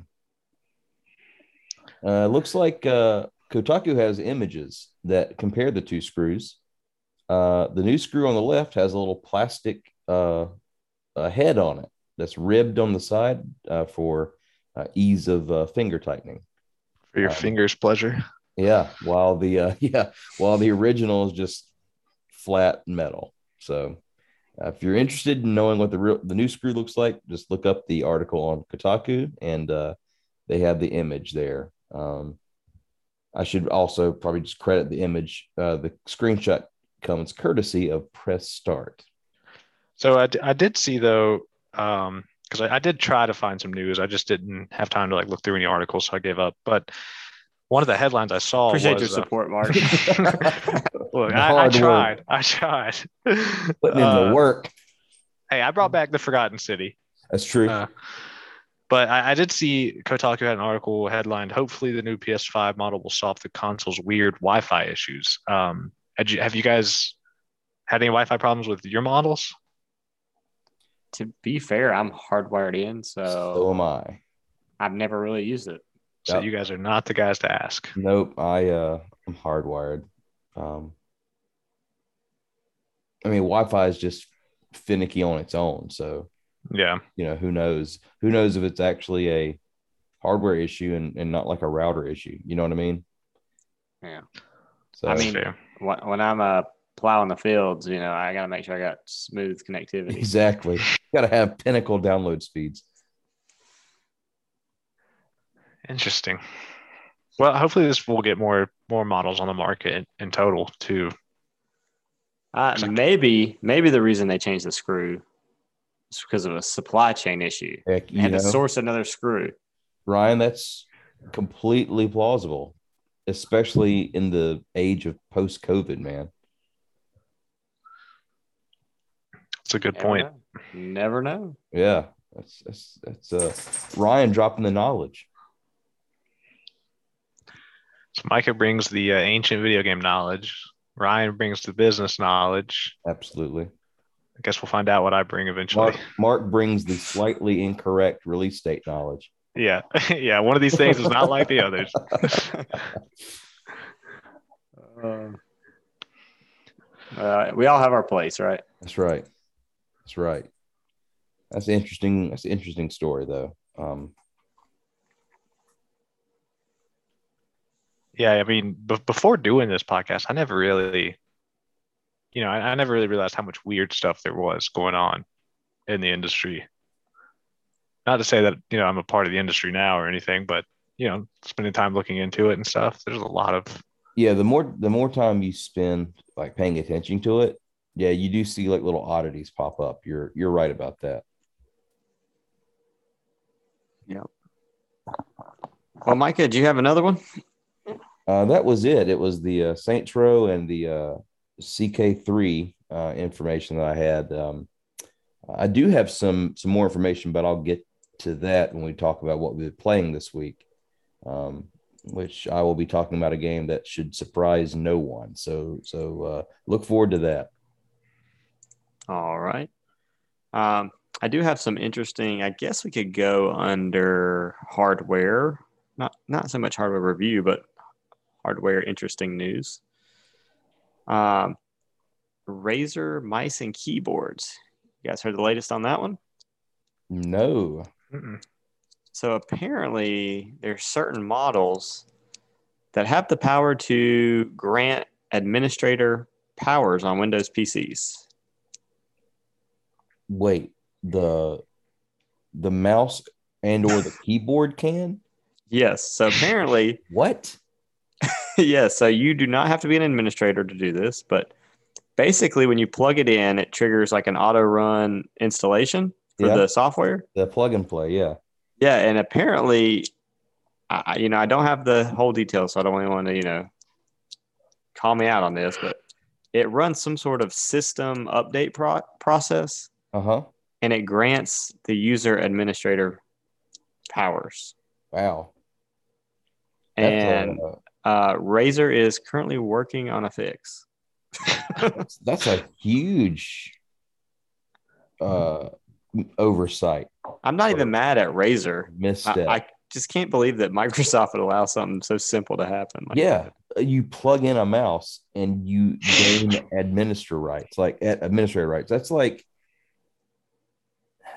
Uh, looks like uh, Kotaku has images that compare the two screws. Uh, the new screw on the left has a little plastic uh, head on it that's ribbed on the side uh, for uh, ease of uh, finger tightening. For your um, fingers' pleasure. Yeah, while the uh, yeah while the original is just flat metal. So uh, if you're interested in knowing what the real the new screw looks like, just look up the article on Kotaku, and uh, they have the image there. Um, I should also probably just credit the image. Uh, the screenshot comes courtesy of Press Start. So I, d- I did see though, because um, I, I, did try to find some news. I just didn't have time to like look through any articles, so I gave up. But one of the headlines I saw appreciate was, your uh, support, Mark. look, I, I, tried. I tried. Putting in uh, the work. Hey, I brought back the Forgotten City. That's true. Uh, but I, I, did see Kotaku had an article headlined, hopefully the new PS5 model will solve the console's weird Wi-Fi issues. Um, you, have you guys had any Wi-Fi problems with your models? To be fair, I'm hardwired in, so so am I. I've never really used it. So yep. you guys are not the guys to ask. Nope, I uh, I'm hardwired. Um, I mean, Wi-Fi is just finicky on its own, so yeah. You know, who knows? Who knows if it's actually a hardware issue and, and not like a router issue. You know what I mean? Yeah. So I mean, when, when I'm uh, plowing the fields, you know, I got to make sure I got smooth connectivity. exactly. Got to have pinnacle download speeds. Interesting. Well, hopefully this will get more more models on the market in total too. Uh, maybe maybe the reason they changed the screw is because of a supply chain issue. Heck, They had you to source another screw. Ryan, that's completely plausible, especially in the age of post COVID, man. It's a good Never point. know. Never know. Yeah. That's that's that's uh Ryan dropping the knowledge. So Micah brings the uh, ancient video game knowledge. Ryan brings the business knowledge. Absolutely. I guess we'll find out what I bring eventually. Mark Mark brings the slightly incorrect release date knowledge. Yeah, yeah. One of these things is not like the others. Um, uh, we all have our place, right? That's right. That's right. That's interesting. That's an interesting story though. Um Yeah, I mean, b- before doing this podcast, I never really, you know, I, I never really realized how much weird stuff there was going on in the industry. Not to say that you know I'm a part of the industry now or anything, but you know, spending time looking into it and stuff, there's a lot of yeah, the more the more time you spend like paying attention to it, yeah, you do see like little oddities pop up. You're you're right about that. Yeah. Well, Micah, do you have another one? Uh, that was it. It was the uh, Saints Row and the uh, CK3 uh, information that I had. Um, I do have some some more information, but I'll get to that when we talk about what we're playing this week. Um, which I will be talking about a game that should surprise no one. So so uh, look forward to that. All right. Um, I do have some interesting. I guess we could go under hardware, not not so much hardware review, but hardware interesting news. Um, Razer mice and keyboards. You guys heard the latest on that one? No, mm-mm. So apparently, there's certain models that have the power to grant administrator powers on Windows PCs. wait the the mouse and or the keyboard can Yes. So apparently, what? yes. So you do not have to be an administrator to do this, but basically, when you plug it in, it triggers like an auto run installation for Yeah. the software. The plug and play, yeah. Yeah, and apparently, I, you know, I don't have the whole details, so I don't really want to, you know, call me out on this, but it runs some sort of system update pro- process, Uh huh. and it grants the user administrator powers. Wow. That's a- And uh, Razer is currently working on a fix. that's, that's a huge uh oversight I'm not even mad at Razer. misstep. I, I just can't believe that Microsoft would allow something so simple to happen. Like yeah, that. you plug in a mouse and you gain administrator rights, like ad- administrator rights. That's like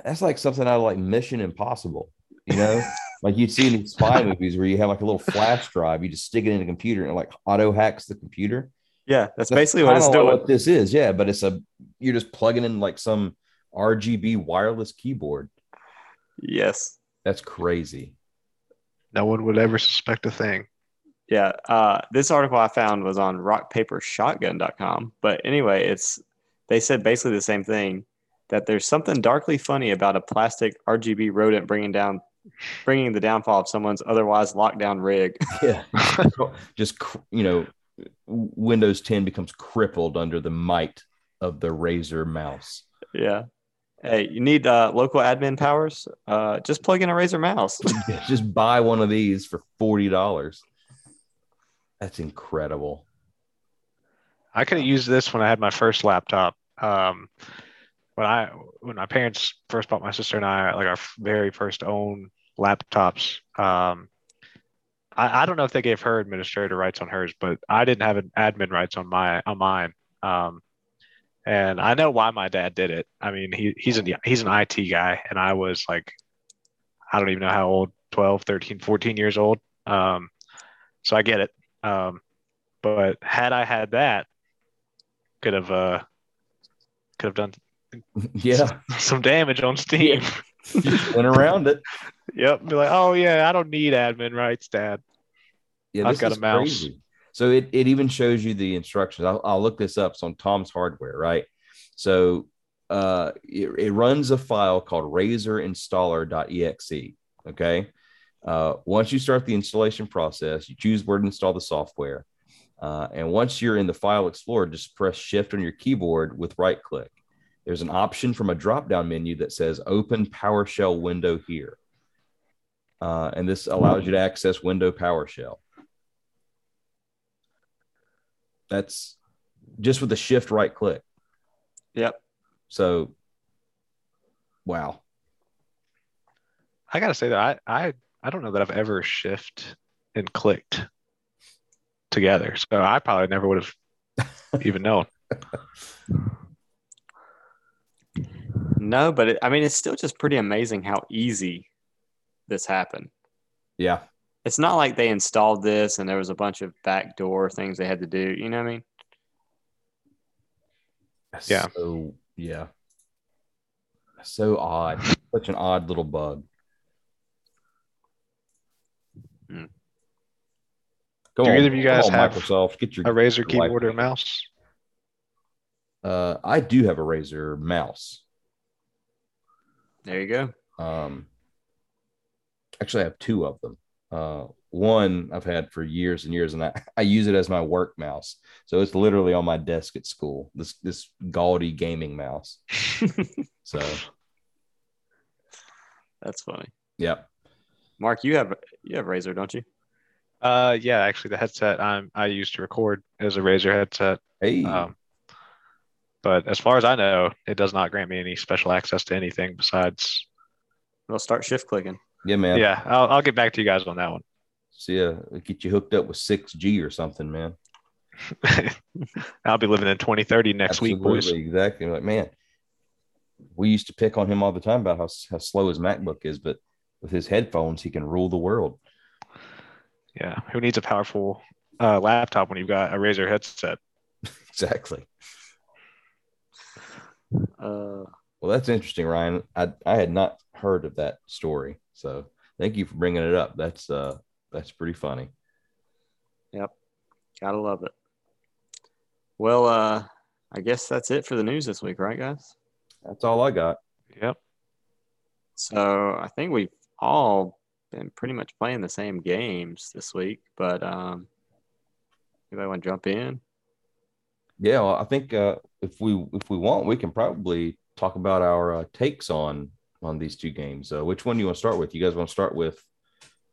that's like something out of like Mission Impossible, you know? like you'd see in these spy movies where you have like a little flash drive, you just stick it in a computer and it like auto hacks the computer. yeah, that's, That's basically what it's doing. What this is, yeah, but it's a you're just plugging in like some RGB wireless keyboard. yes. That's crazy. no one would ever suspect a thing. Yeah. Uh, this article I found was on rockpapershotgun.com. But anyway, it's they said basically the same thing that there's something darkly funny about a plastic RGB rodent bringing down bringing the downfall of someone's otherwise locked down rig. Yeah. just you know, Windows 10 becomes crippled under the might of the Razer mouse. yeah. Hey, you need uh, local admin powers? Uh, just plug in a Razer mouse. just buy one of these for $40. That's incredible. I could have used this when I had my first laptop. Um, when I when my parents first bought my sister and I like our very first own laptops. Um, I, I don't know if they gave her administrator rights on hers, but I didn't have an admin rights on my on mine. Um, and I know why my dad did it. I mean, he he's an he's an IT guy, and I was like, I don't even know how old, 12, 13, 14 years old. Um, so I get it. Um, but had I had that, could have uh, could have done yeah some damage on Steam. Just went around it. yep. Be like, oh yeah, I don't need admin rights, Dad. Yeah, I've got is a mouse. crazy. So it, it even shows you the instructions. I'll, I'll look this up. It's on Tom's Hardware, right? So uh, it, it runs a file called razerinstaller.exe. Okay. Uh, once you start the installation process, you choose where to install the software. Uh, and once you're in the file explorer, just press shift on your keyboard with right click. There's an option from a drop down menu that says open PowerShell window here. Uh, and this allows you to access window PowerShell. That's just with the shift right click. Yep. So, wow. I gotta say that I I I don't know that I've ever shift and clicked together. So I probably never would have even known. No, but it, I mean, it's still just pretty amazing how easy this happened. Yeah. It's not like they installed this and there was a bunch of backdoor things they had to do. You know what I mean? Yeah. So, yeah. So odd. Such an odd little bug. Hmm. Come Do on, either of you guys on, have Microsoft? Get your A Razer your keyboard or mouse. Uh, I do have a Razer mouse. There you go. Um, actually, I have two of them. Uh, one I've had for years and years, and I, I use it as my work mouse. So it's literally on my desk at school. This this gaudy gaming mouse. So That's funny. yeah, Mark, you have you have Razer, don't you? Uh, yeah, actually, the headset I'm I used to record is a Razer headset. hey, Um, but as far as I know, it does not grant me any special access to anything besides. We'll start shift clicking. yeah, man. Yeah, I'll, I'll get back to you guys on that one. So yeah, get you hooked up with six G or something, man. I'll be living in 2030 next week, boys. Exactly. Like man, we used to pick on him all the time about how how slow his MacBook is, but with his headphones, he can rule the world. Yeah, who needs a powerful uh, laptop when you've got a Razer headset? Exactly. Uh, Well, that's interesting, Ryan. I I had not heard of that story, so thank you for bringing it up. That's uh that's pretty funny. Yep, gotta love it. Well, uh, I guess that's it for the news this week, right, guys? That's all I got. Yep. So I think we've all been pretty much playing the same games this week, but um, anybody want to jump in? Yeah, well, I think uh, if we if we want, we can probably talk about our uh, takes on on these two games. Uh, which one do you want to start with? You guys want to start with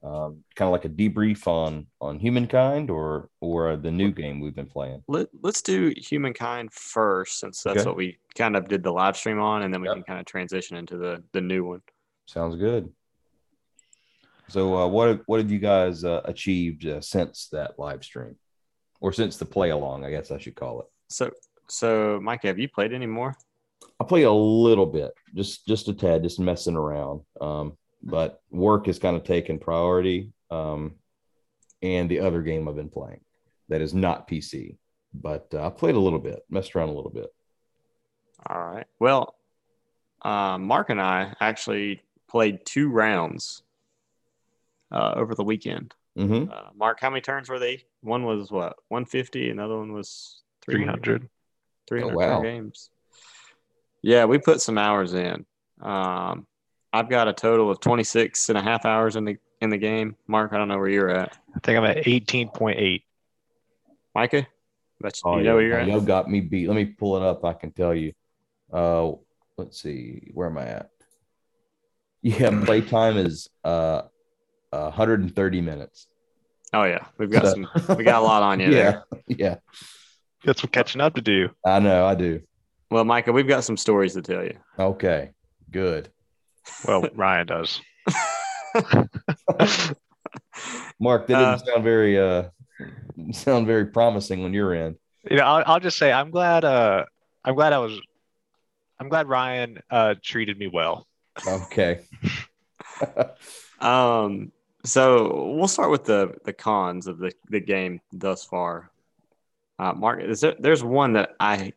um, kind of like a debrief on on Humankind or or the new game we've been playing? Let, let's do Humankind first, since that's Okay. what we kind of did the live stream on, and then we Yep. can kind of transition into the the new one. Sounds good. So, uh, what what have you guys uh, achieved uh, since that live stream, or since the play along? I guess I should call it. So, so Mike, have you played any more? I play a little bit, just just a tad, just messing around. Um, but work has kind of taken priority. Um, and the other game I've been playing that is not PC, but uh, I played a little bit, messed around a little bit. All right. Well, uh, Mark and I actually played two rounds uh, over the weekend. hmm Uh, Mark, how many turns were they? One was what, 150, another one was 300. 300. 300 Oh, wow. games. Yeah, we put some hours in. Um, I've got a total of 26 and a half hours in the in the game. Mark, I don't know where you're at. I think I'm at 18.8. Micah, that's Oh, you know yeah. where you're at. Y'all got me beat. Let me pull it up. I can tell you. Uh, let's see. Where am I at? Yeah, playtime is uh, 130 minutes. Oh yeah, we've got So- some. We got a lot on you yeah, there. yeah. Got some catching up to do. I know. I do. Well, Micah, we've got some stories to tell you. Okay, good. Well, Ryan does. Mark, that Uh, didn't sound very uh sound very promising when you're in. You know, I'll, I'll just say I'm glad. Uh, I'm glad I was. I'm glad Ryan uh treated me well. Okay. um, so we'll start with the the cons of the, the game thus far. Uh, Mark, there, there's one that I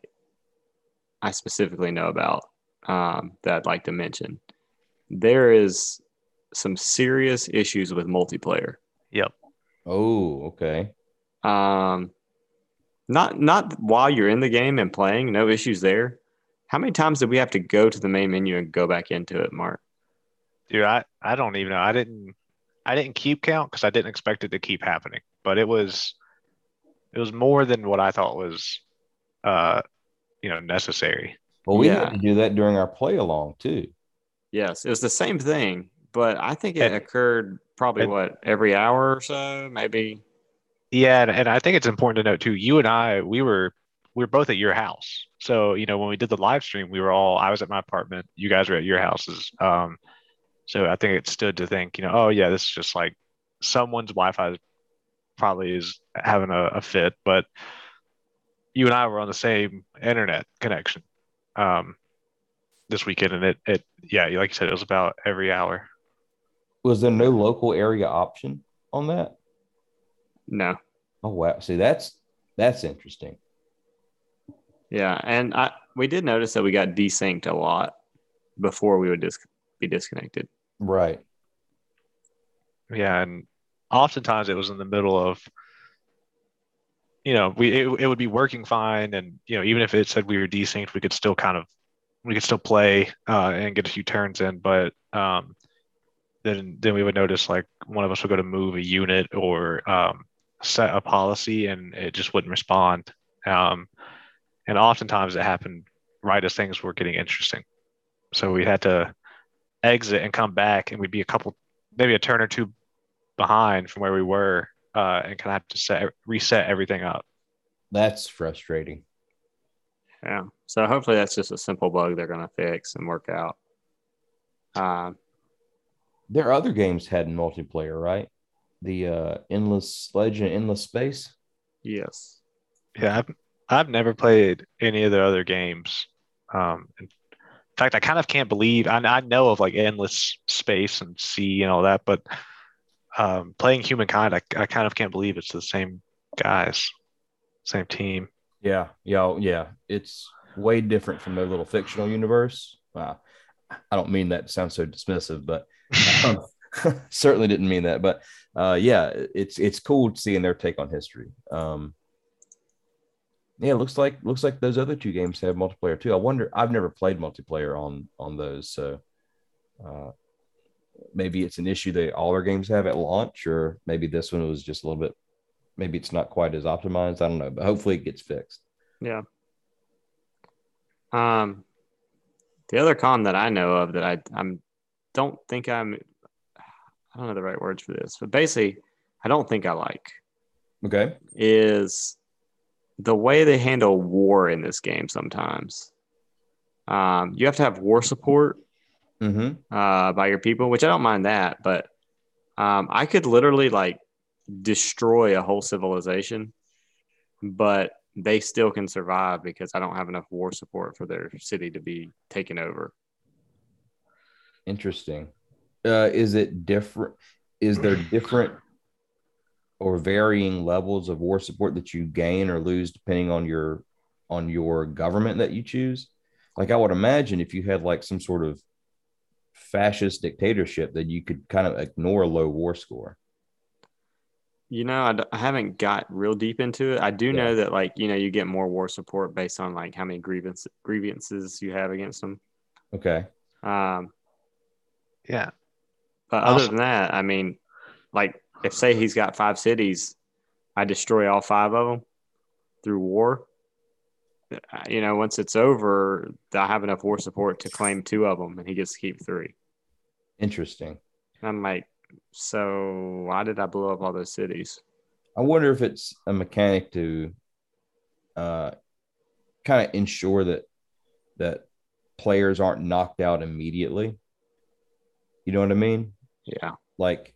I specifically know about um, that I'd like to mention. There is some serious issues with multiplayer. Yep. Oh, okay. Um, not not while you're in the game and playing, no issues there. How many times did we have to go to the main menu and go back into it, Mark? Dude, I, I don't even know. I didn't I didn't keep count because I didn't expect it to keep happening. But it was it was more than what I thought was uh you know necessary. Well, we yeah. had to do that during our play along too. Yes, it was the same thing, but I think it and, occurred probably and, what every hour or so, maybe. Yeah, and, and I think it's important to note too. You and I, we were we were both at your house, so you know when we did the live stream, we were all. I was at my apartment. You guys were at your houses. Um, so I think it stood to think, you know, oh yeah, this is just like someone's Wi-Fi probably is having a, a fit, but you and I were on the same internet connection um, this weekend, and it, it, yeah, like you said, it was about every hour. Was there no local area option on that? No. Oh wow! See, that's that's interesting. Yeah, and I we did notice that we got desynced a lot before we would dis- be disconnected. Right. Yeah, and oftentimes it was in the middle of you know we it, it would be working fine. And you know even if it said we were desynced we could still kind of we could still play uh, and get a few turns in. But um, then then we would notice like one of us would go to move a unit or um, set a policy and it just wouldn't respond. Um, and oftentimes it happened right as things were getting interesting. So we had to exit and come back, and we'd be a couple, maybe a turn or two behind from where we were, uh, and kind of have to set reset everything up. That's frustrating. Yeah. So hopefully that's just a simple bug they're going to fix and work out. Um, there are other games had in multiplayer, right? The uh, Endless Legend, Endless Space. Yes. Yeah, I've, I've never played any of the other games. Um, in fact, I kind of can't believe I, I know of like endless space and sea and all that, but um, playing humankind, I, I kind of can't believe it's the same guys, same team. Yeah, yeah, yeah. It's way different from their little fictional universe. Wow. I don't mean that to sound so dismissive, but um, certainly didn't mean that. But uh, yeah, it's it's cool seeing their take on history. Um, yeah, looks like looks like those other two games have multiplayer too. I wonder. I've never played multiplayer on on those, so uh, maybe it's an issue that all our games have at launch, or maybe this one was just a little bit. Maybe it's not quite as optimized. I don't know, but hopefully it gets fixed. Yeah. Um, the other con that I know of that I I'm don't think I'm I don't know the right words for this, but basically I don't think I like. Okay. Is the way they handle war in this game sometimes. Um, you have to have war support mm-hmm. uh, by your people, which I don't mind that, but um, I could literally like destroy a whole civilization, but they still can survive because I don't have enough war support for their city to be taken over. Interesting. Uh, is it different? Is there different or varying levels of war support that you gain or lose depending on your on your government that you choose like i would imagine if you had like some sort of fascist dictatorship that you could kind of ignore a low war score you know I d- I haven't got real deep into it i do yeah. know that like you know you get more war support based on like how many grievance grievances you have against them okay um yeah but other than that i mean like if say he's got five cities, I destroy all five of them through war. You know, once it's over, I have enough war support to claim two of them, and he gets to keep three. Interesting. And I'm like, so why did I blow up all those cities? I wonder if it's a mechanic to uh, kind of ensure that that players aren't knocked out immediately. You know what I mean? Yeah. Like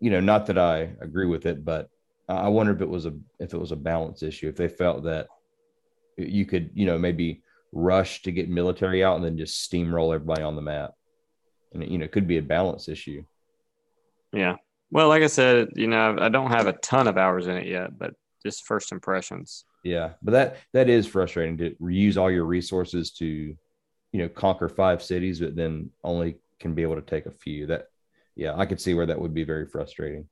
you know, not that I agree with it, but I wonder if it was a if it was a balance issue. If they felt that you could, you know, maybe rush to get military out and then just steamroll everybody on the map. and you know, it could be a balance issue. Yeah. Well, like I said, you know, I don't have a ton of hours in it yet, but just first impressions. Yeah, but that that is frustrating to reuse all your resources to, you know, conquer five cities, but then only can be able to take a few. That, yeah, I could see where that would be very frustrating.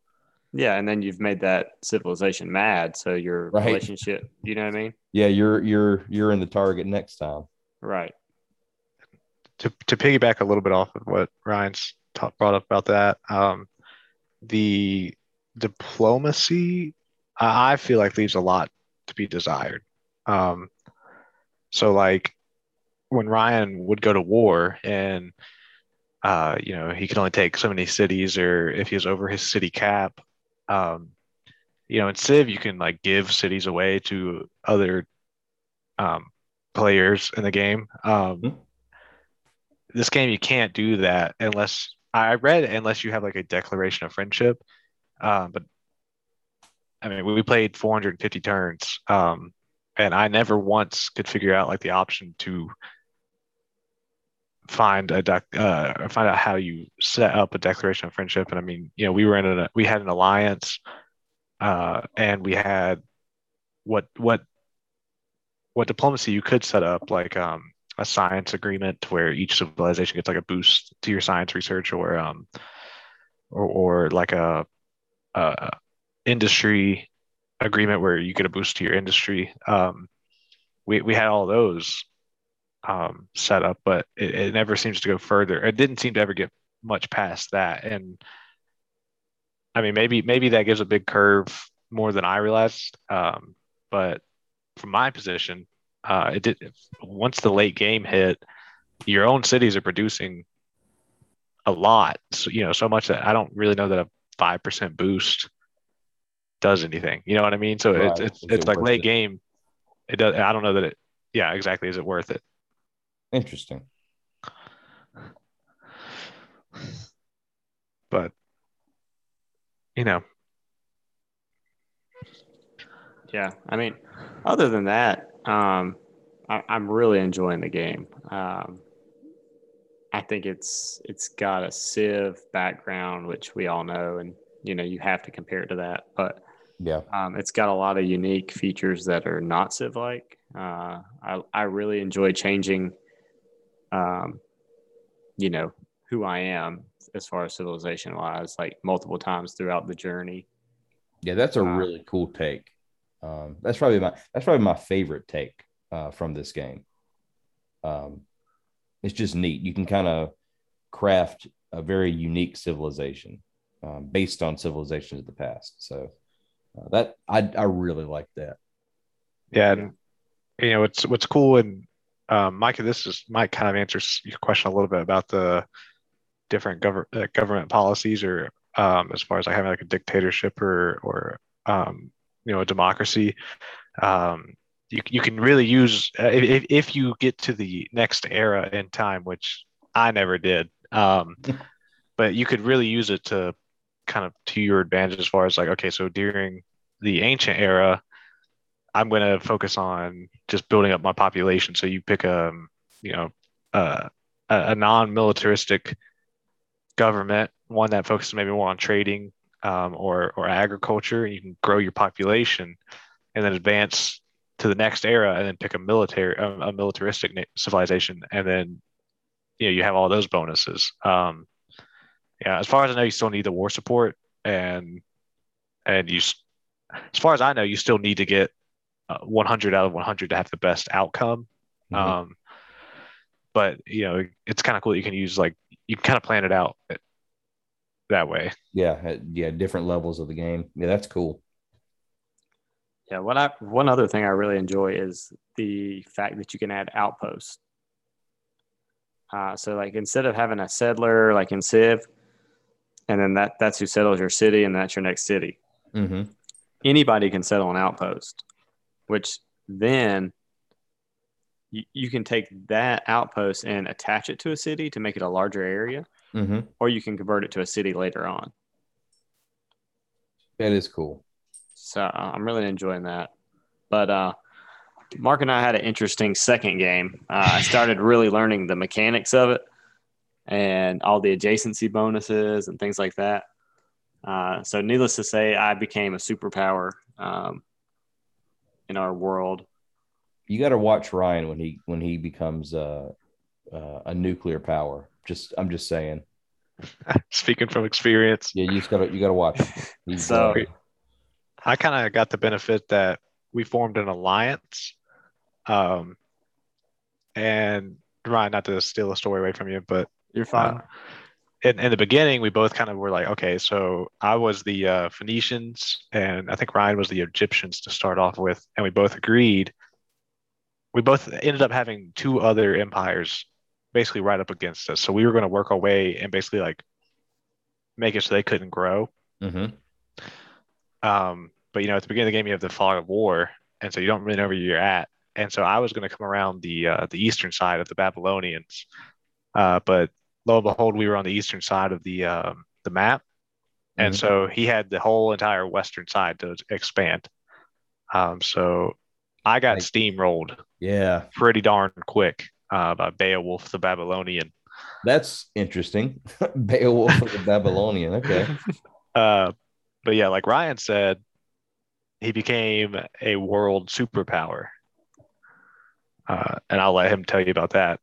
Yeah, and then you've made that civilization mad, so your right. relationship, you know what I mean? Yeah, you're you're you're in the target next time. Right. To to piggyback a little bit off of what Ryan's talk, brought up about that, um, the diplomacy I feel like leaves a lot to be desired. Um, so like when Ryan would go to war and uh, you know he could only take so many cities, or if he was over his city cap, um, you know, in Civ you can like give cities away to other um, players in the game. Um, mm-hmm. This game you can't do that unless I read unless you have like a declaration of friendship. Um, but I mean, we played 450 turns, um, and I never once could figure out like the option to find a dec- uh, find out how you set up a declaration of friendship. And I mean, you know, we were in a we had an alliance, uh, and we had what what what diplomacy you could set up like um, a science agreement where each civilization gets like a boost to your science research, or um, or, or like a, a industry agreement where you get a boost to your industry. Um, we we had all those um, set up, but it, it never seems to go further. It didn't seem to ever get much past that. And I mean, maybe maybe that gives a big curve more than I realized. Um, but from my position, uh, it did. Once the late game hit, your own cities are producing a lot. So, you know, so much that I don't really know that a five percent boost does anything. You know what I mean? So right. it's it's, it's like late it? game. It does. I don't know that it. Yeah, exactly. Is it worth it? Interesting. But you know. Yeah, I mean, other than that, um, I, am really enjoying the game. Um, I think it's it's got a Civ background, which we all know, and you know you have to compare it to that. But yeah, um, it's got a lot of unique features that are not Civ like. Uh, I I really enjoy changing um, you know, who I am as far as civilization wise, like multiple times throughout the journey. Yeah, that's a uh, really cool take. Um, that's probably my that's probably my favorite take uh, from this game. Um, it's just neat. You can kind of craft a very unique civilization um, based on civilizations of the past. So uh, that I I really like that. Yeah, and you know what's what's cool and um, Micah, this is might kind of answers your question a little bit about the different government uh, government policies, or um, as far as like having like a dictatorship or or um, you know a democracy. Um, you you can really use uh, if if you get to the next era in time, which I never did. Um, but you could really use it to kind of to your advantage as far as like okay, so during the ancient era, I'm going to focus on just building up my population. So you pick a, you know, a, a non-militaristic government, one that focuses maybe more on trading um, or or agriculture. You can grow your population, and then advance to the next era, and then pick a military a, a militaristic civilization, and then you know you have all those bonuses. Um, yeah, as far as I know, you still need the war support, and and you, as far as I know, you still need to get uh, 100 out of 100 to have the best outcome. Mm-hmm. Um, but you know, it's kind of cool. You can use like you can kind of plan it out that way. Yeah, yeah, different levels of the game. Yeah, that's cool. Yeah, what I one other thing I really enjoy is the fact that you can add outposts. Uh, so like instead of having a settler like in Civ, and then that that's who settles your city, and that's your next city. Mm-hmm. Anybody can settle an outpost which then you, you can take that outpost and attach it to a city to make it a larger area, mm-hmm. or you can convert it to a city later on. That is cool. So uh, I'm really enjoying that. But uh, Mark and I had an interesting second game. Uh, I started really learning the mechanics of it. and all the adjacency bonuses and things like that. Uh, so, needless to say, I became a superpower um, in our world. You got to watch Ryan when he when he becomes uh, uh, a nuclear power. Just I'm just saying. Speaking from experience. Yeah, you just gotta you gotta watch. He's, so uh, I kind of got the benefit that we formed an alliance. Um, and Ryan, not to steal a story away from you, but you're fine. Uh, in, in the beginning, we both kind of were like, okay, so I was the uh, Phoenicians, and I think Ryan was the Egyptians to start off with, and we both agreed. We both ended up having two other empires basically right up against us, so we were going to work our way and basically like make it so they couldn't grow. Mm-hmm. Um, but you know, at the beginning of the game, you have the fog of war, and so you don't really know where you're at. And so I was going to come around the uh, the eastern side of the Babylonians, uh, but lo and behold, we were on the eastern side of the um, the map, and mm-hmm. so he had the whole entire western side to expand. Um, so I got like, steamrolled, yeah, pretty darn quick uh, by Beowulf the Babylonian. That's interesting, Beowulf the Babylonian. Okay. Uh, but yeah, like Ryan said, he became a world superpower. Uh, and I'll let him tell you about that.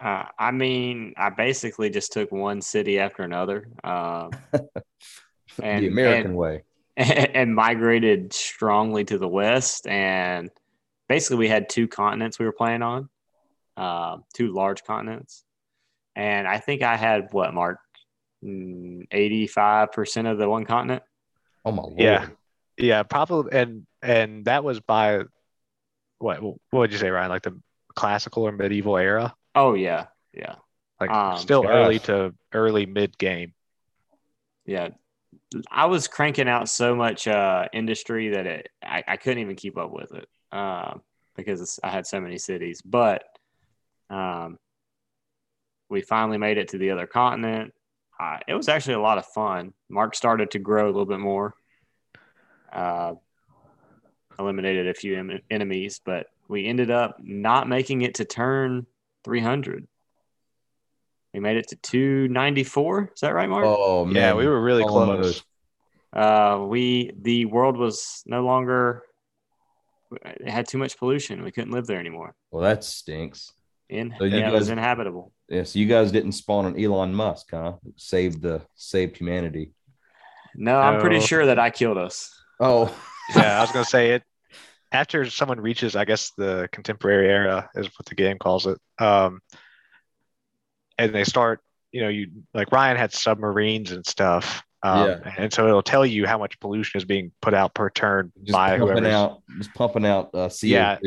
Uh, I mean, I basically just took one city after another, uh, and, the American and, way, and migrated strongly to the west. And basically, we had two continents we were playing on, uh, two large continents. And I think I had what, Mark, mm, eighty-five percent of the one continent. Oh my lord! Yeah, yeah, probably. And and that was by what? What would you say, Ryan? Like the classical or medieval era? Oh yeah, yeah. Like um, still gosh. early to early mid game. Yeah, I was cranking out so much uh, industry that it I, I couldn't even keep up with it uh, because I had so many cities. But um, we finally made it to the other continent. Uh, it was actually a lot of fun. Mark started to grow a little bit more. Uh, eliminated a few em- enemies, but we ended up not making it to turn 300. We made it to 294. Is that right, Mark? Oh man, yeah, we were really Almost. close. Uh, we the world was no longer. It had too much pollution. We couldn't live there anymore. Well, that stinks. In so yeah, guys, it was inhabitable. Yeah, so you guys didn't spawn on Elon Musk, huh? Saved the saved humanity. No, I'm pretty sure that I killed us. Oh, yeah, I was gonna say it after someone reaches, I guess the contemporary era is what the game calls it. Um, and they start, you know, you like Ryan had submarines and stuff. Um, yeah. and so it'll tell you how much pollution is being put out per turn just by pumping out, just pumping out uh, CO2. Yeah,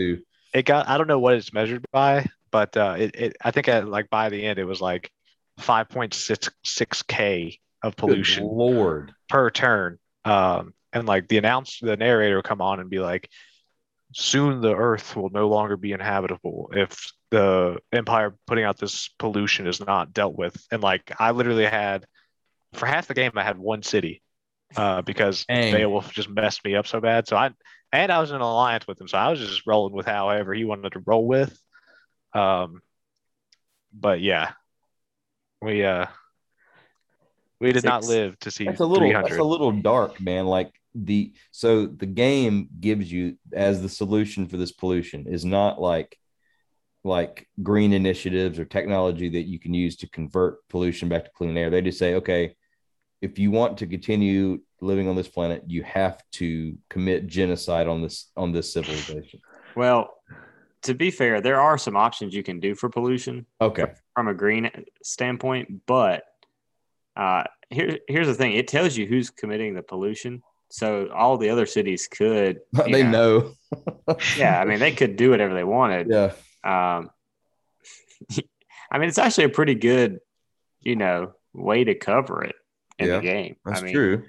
it got. I don't know what it's measured by, but uh, it, it. I think at, like by the end it was like 5.66 k of pollution. Good Lord, per turn. Um, and like the announce the narrator will come on and be like, soon the earth will no longer be inhabitable if the empire putting out this pollution is not dealt with. And like i literally had for half the game i had one city uh, because Dang. beowulf just messed me up so bad. So i and i was in an alliance with him so i was just rolling with however he wanted to roll with. Um but yeah. We uh we did Six. not live to see that's a little that's a little dark man. Like the so the game gives you as the solution for this pollution is not like like green initiatives or technology that you can use to convert pollution back to clean air. They just say, okay, if you want to continue living on this planet, you have to commit genocide on this on this civilization. Well, to be fair, there are some options you can do for pollution. Okay. From a green standpoint, but uh, here, here's the thing: it tells you who's committing the pollution, so all the other cities could. they know. know. yeah, I mean, they could do whatever they wanted. Yeah. Um, I mean, it's actually a pretty good, you know, way to cover it in yeah, the game. That's I mean, true.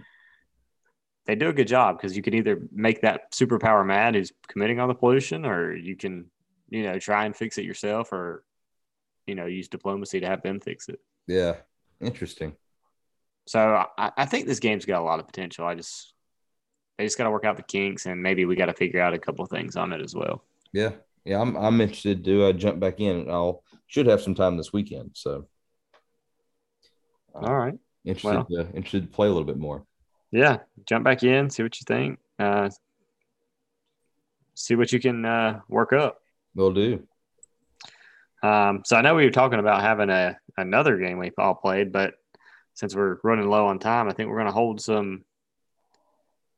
They do a good job because you can either make that superpower mad who's committing all the pollution, or you can, you know, try and fix it yourself, or you know, use diplomacy to have them fix it. Yeah, interesting. So I, I think this game's got a lot of potential. I just they just got to work out the kinks, and maybe we got to figure out a couple things on it as well. Yeah, yeah, I'm I'm interested to uh, jump back in. I'll should have some time this weekend. So All right. Interested, well, interested to play a little bit more. Yeah, jump back in, see what you think. Uh, see what you can uh, work up. Will do. Um, so I know we were talking about having a another game we've all played, but since we're running low on time, I think we're going to hold some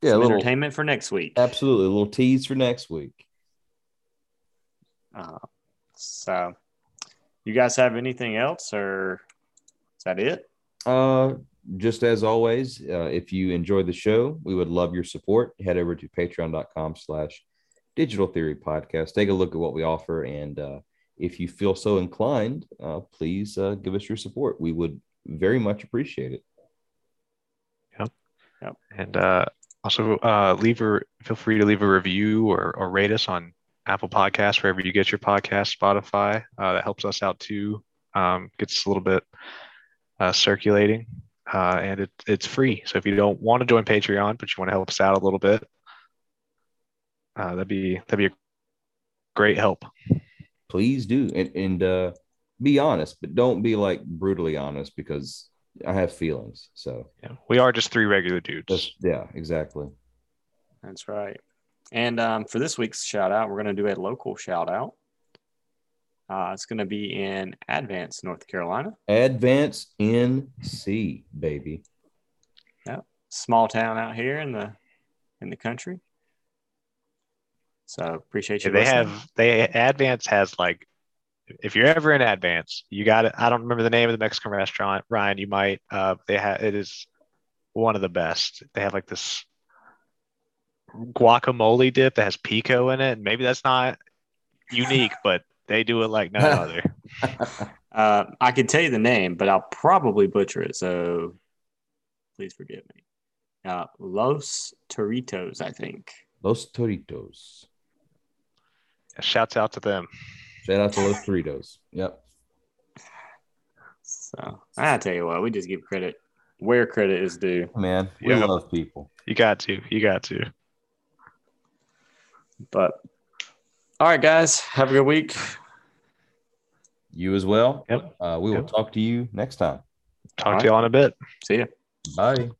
yeah some little, entertainment for next week. Absolutely, a little tease for next week. Uh, so, you guys have anything else, or is that it? Uh, just as always, uh, if you enjoy the show, we would love your support. Head over to patreon.com slash digital theory podcast. Take a look at what we offer. And uh, if you feel so inclined, uh, please uh, give us your support. We would very much appreciate it. Yep. Yep. And uh, also uh, leave a, feel free to leave a review or, or rate us on Apple Podcasts, wherever you get your podcast, Spotify. Uh, that helps us out too. Um, gets a little bit circulating. and it, it's free. So if you don't want to join Patreon, but you want to help us out a little bit, uh, that'd be that'd be a great help. Please do, and and uh, be honest, but don't be like brutally honest because I have feelings. So yeah, we are just three regular dudes. Just, yeah, exactly. That's right. And um, for this week's shout out, we're going to do a local shout out. Uh, it's going to be in Advance, North Carolina. Advance NC, baby. Yeah, small town out here in the in the country. So appreciate you. Yeah, they have they Advance has like if you're ever in Advance, you got it. I don't remember the name of the Mexican restaurant. Ryan, you might. Uh, they have it is one of the best. They have like this guacamole dip that has pico in it. Maybe that's not unique, but they do it like none other. uh, I could tell you the name, but I'll probably butcher it. So please forgive me. Uh, Los Toritos, I think. Los Toritos. Shouts out to them. Shout out to Los Doritos. Yep. So I tell you what, we just give credit where credit is due. Man, we yep. love people. You got to. You got to. But all right, guys, have a good week. You as well. Yep. Uh, we will talk to you next time. Talk all to right. you all in a bit. See you. Bye.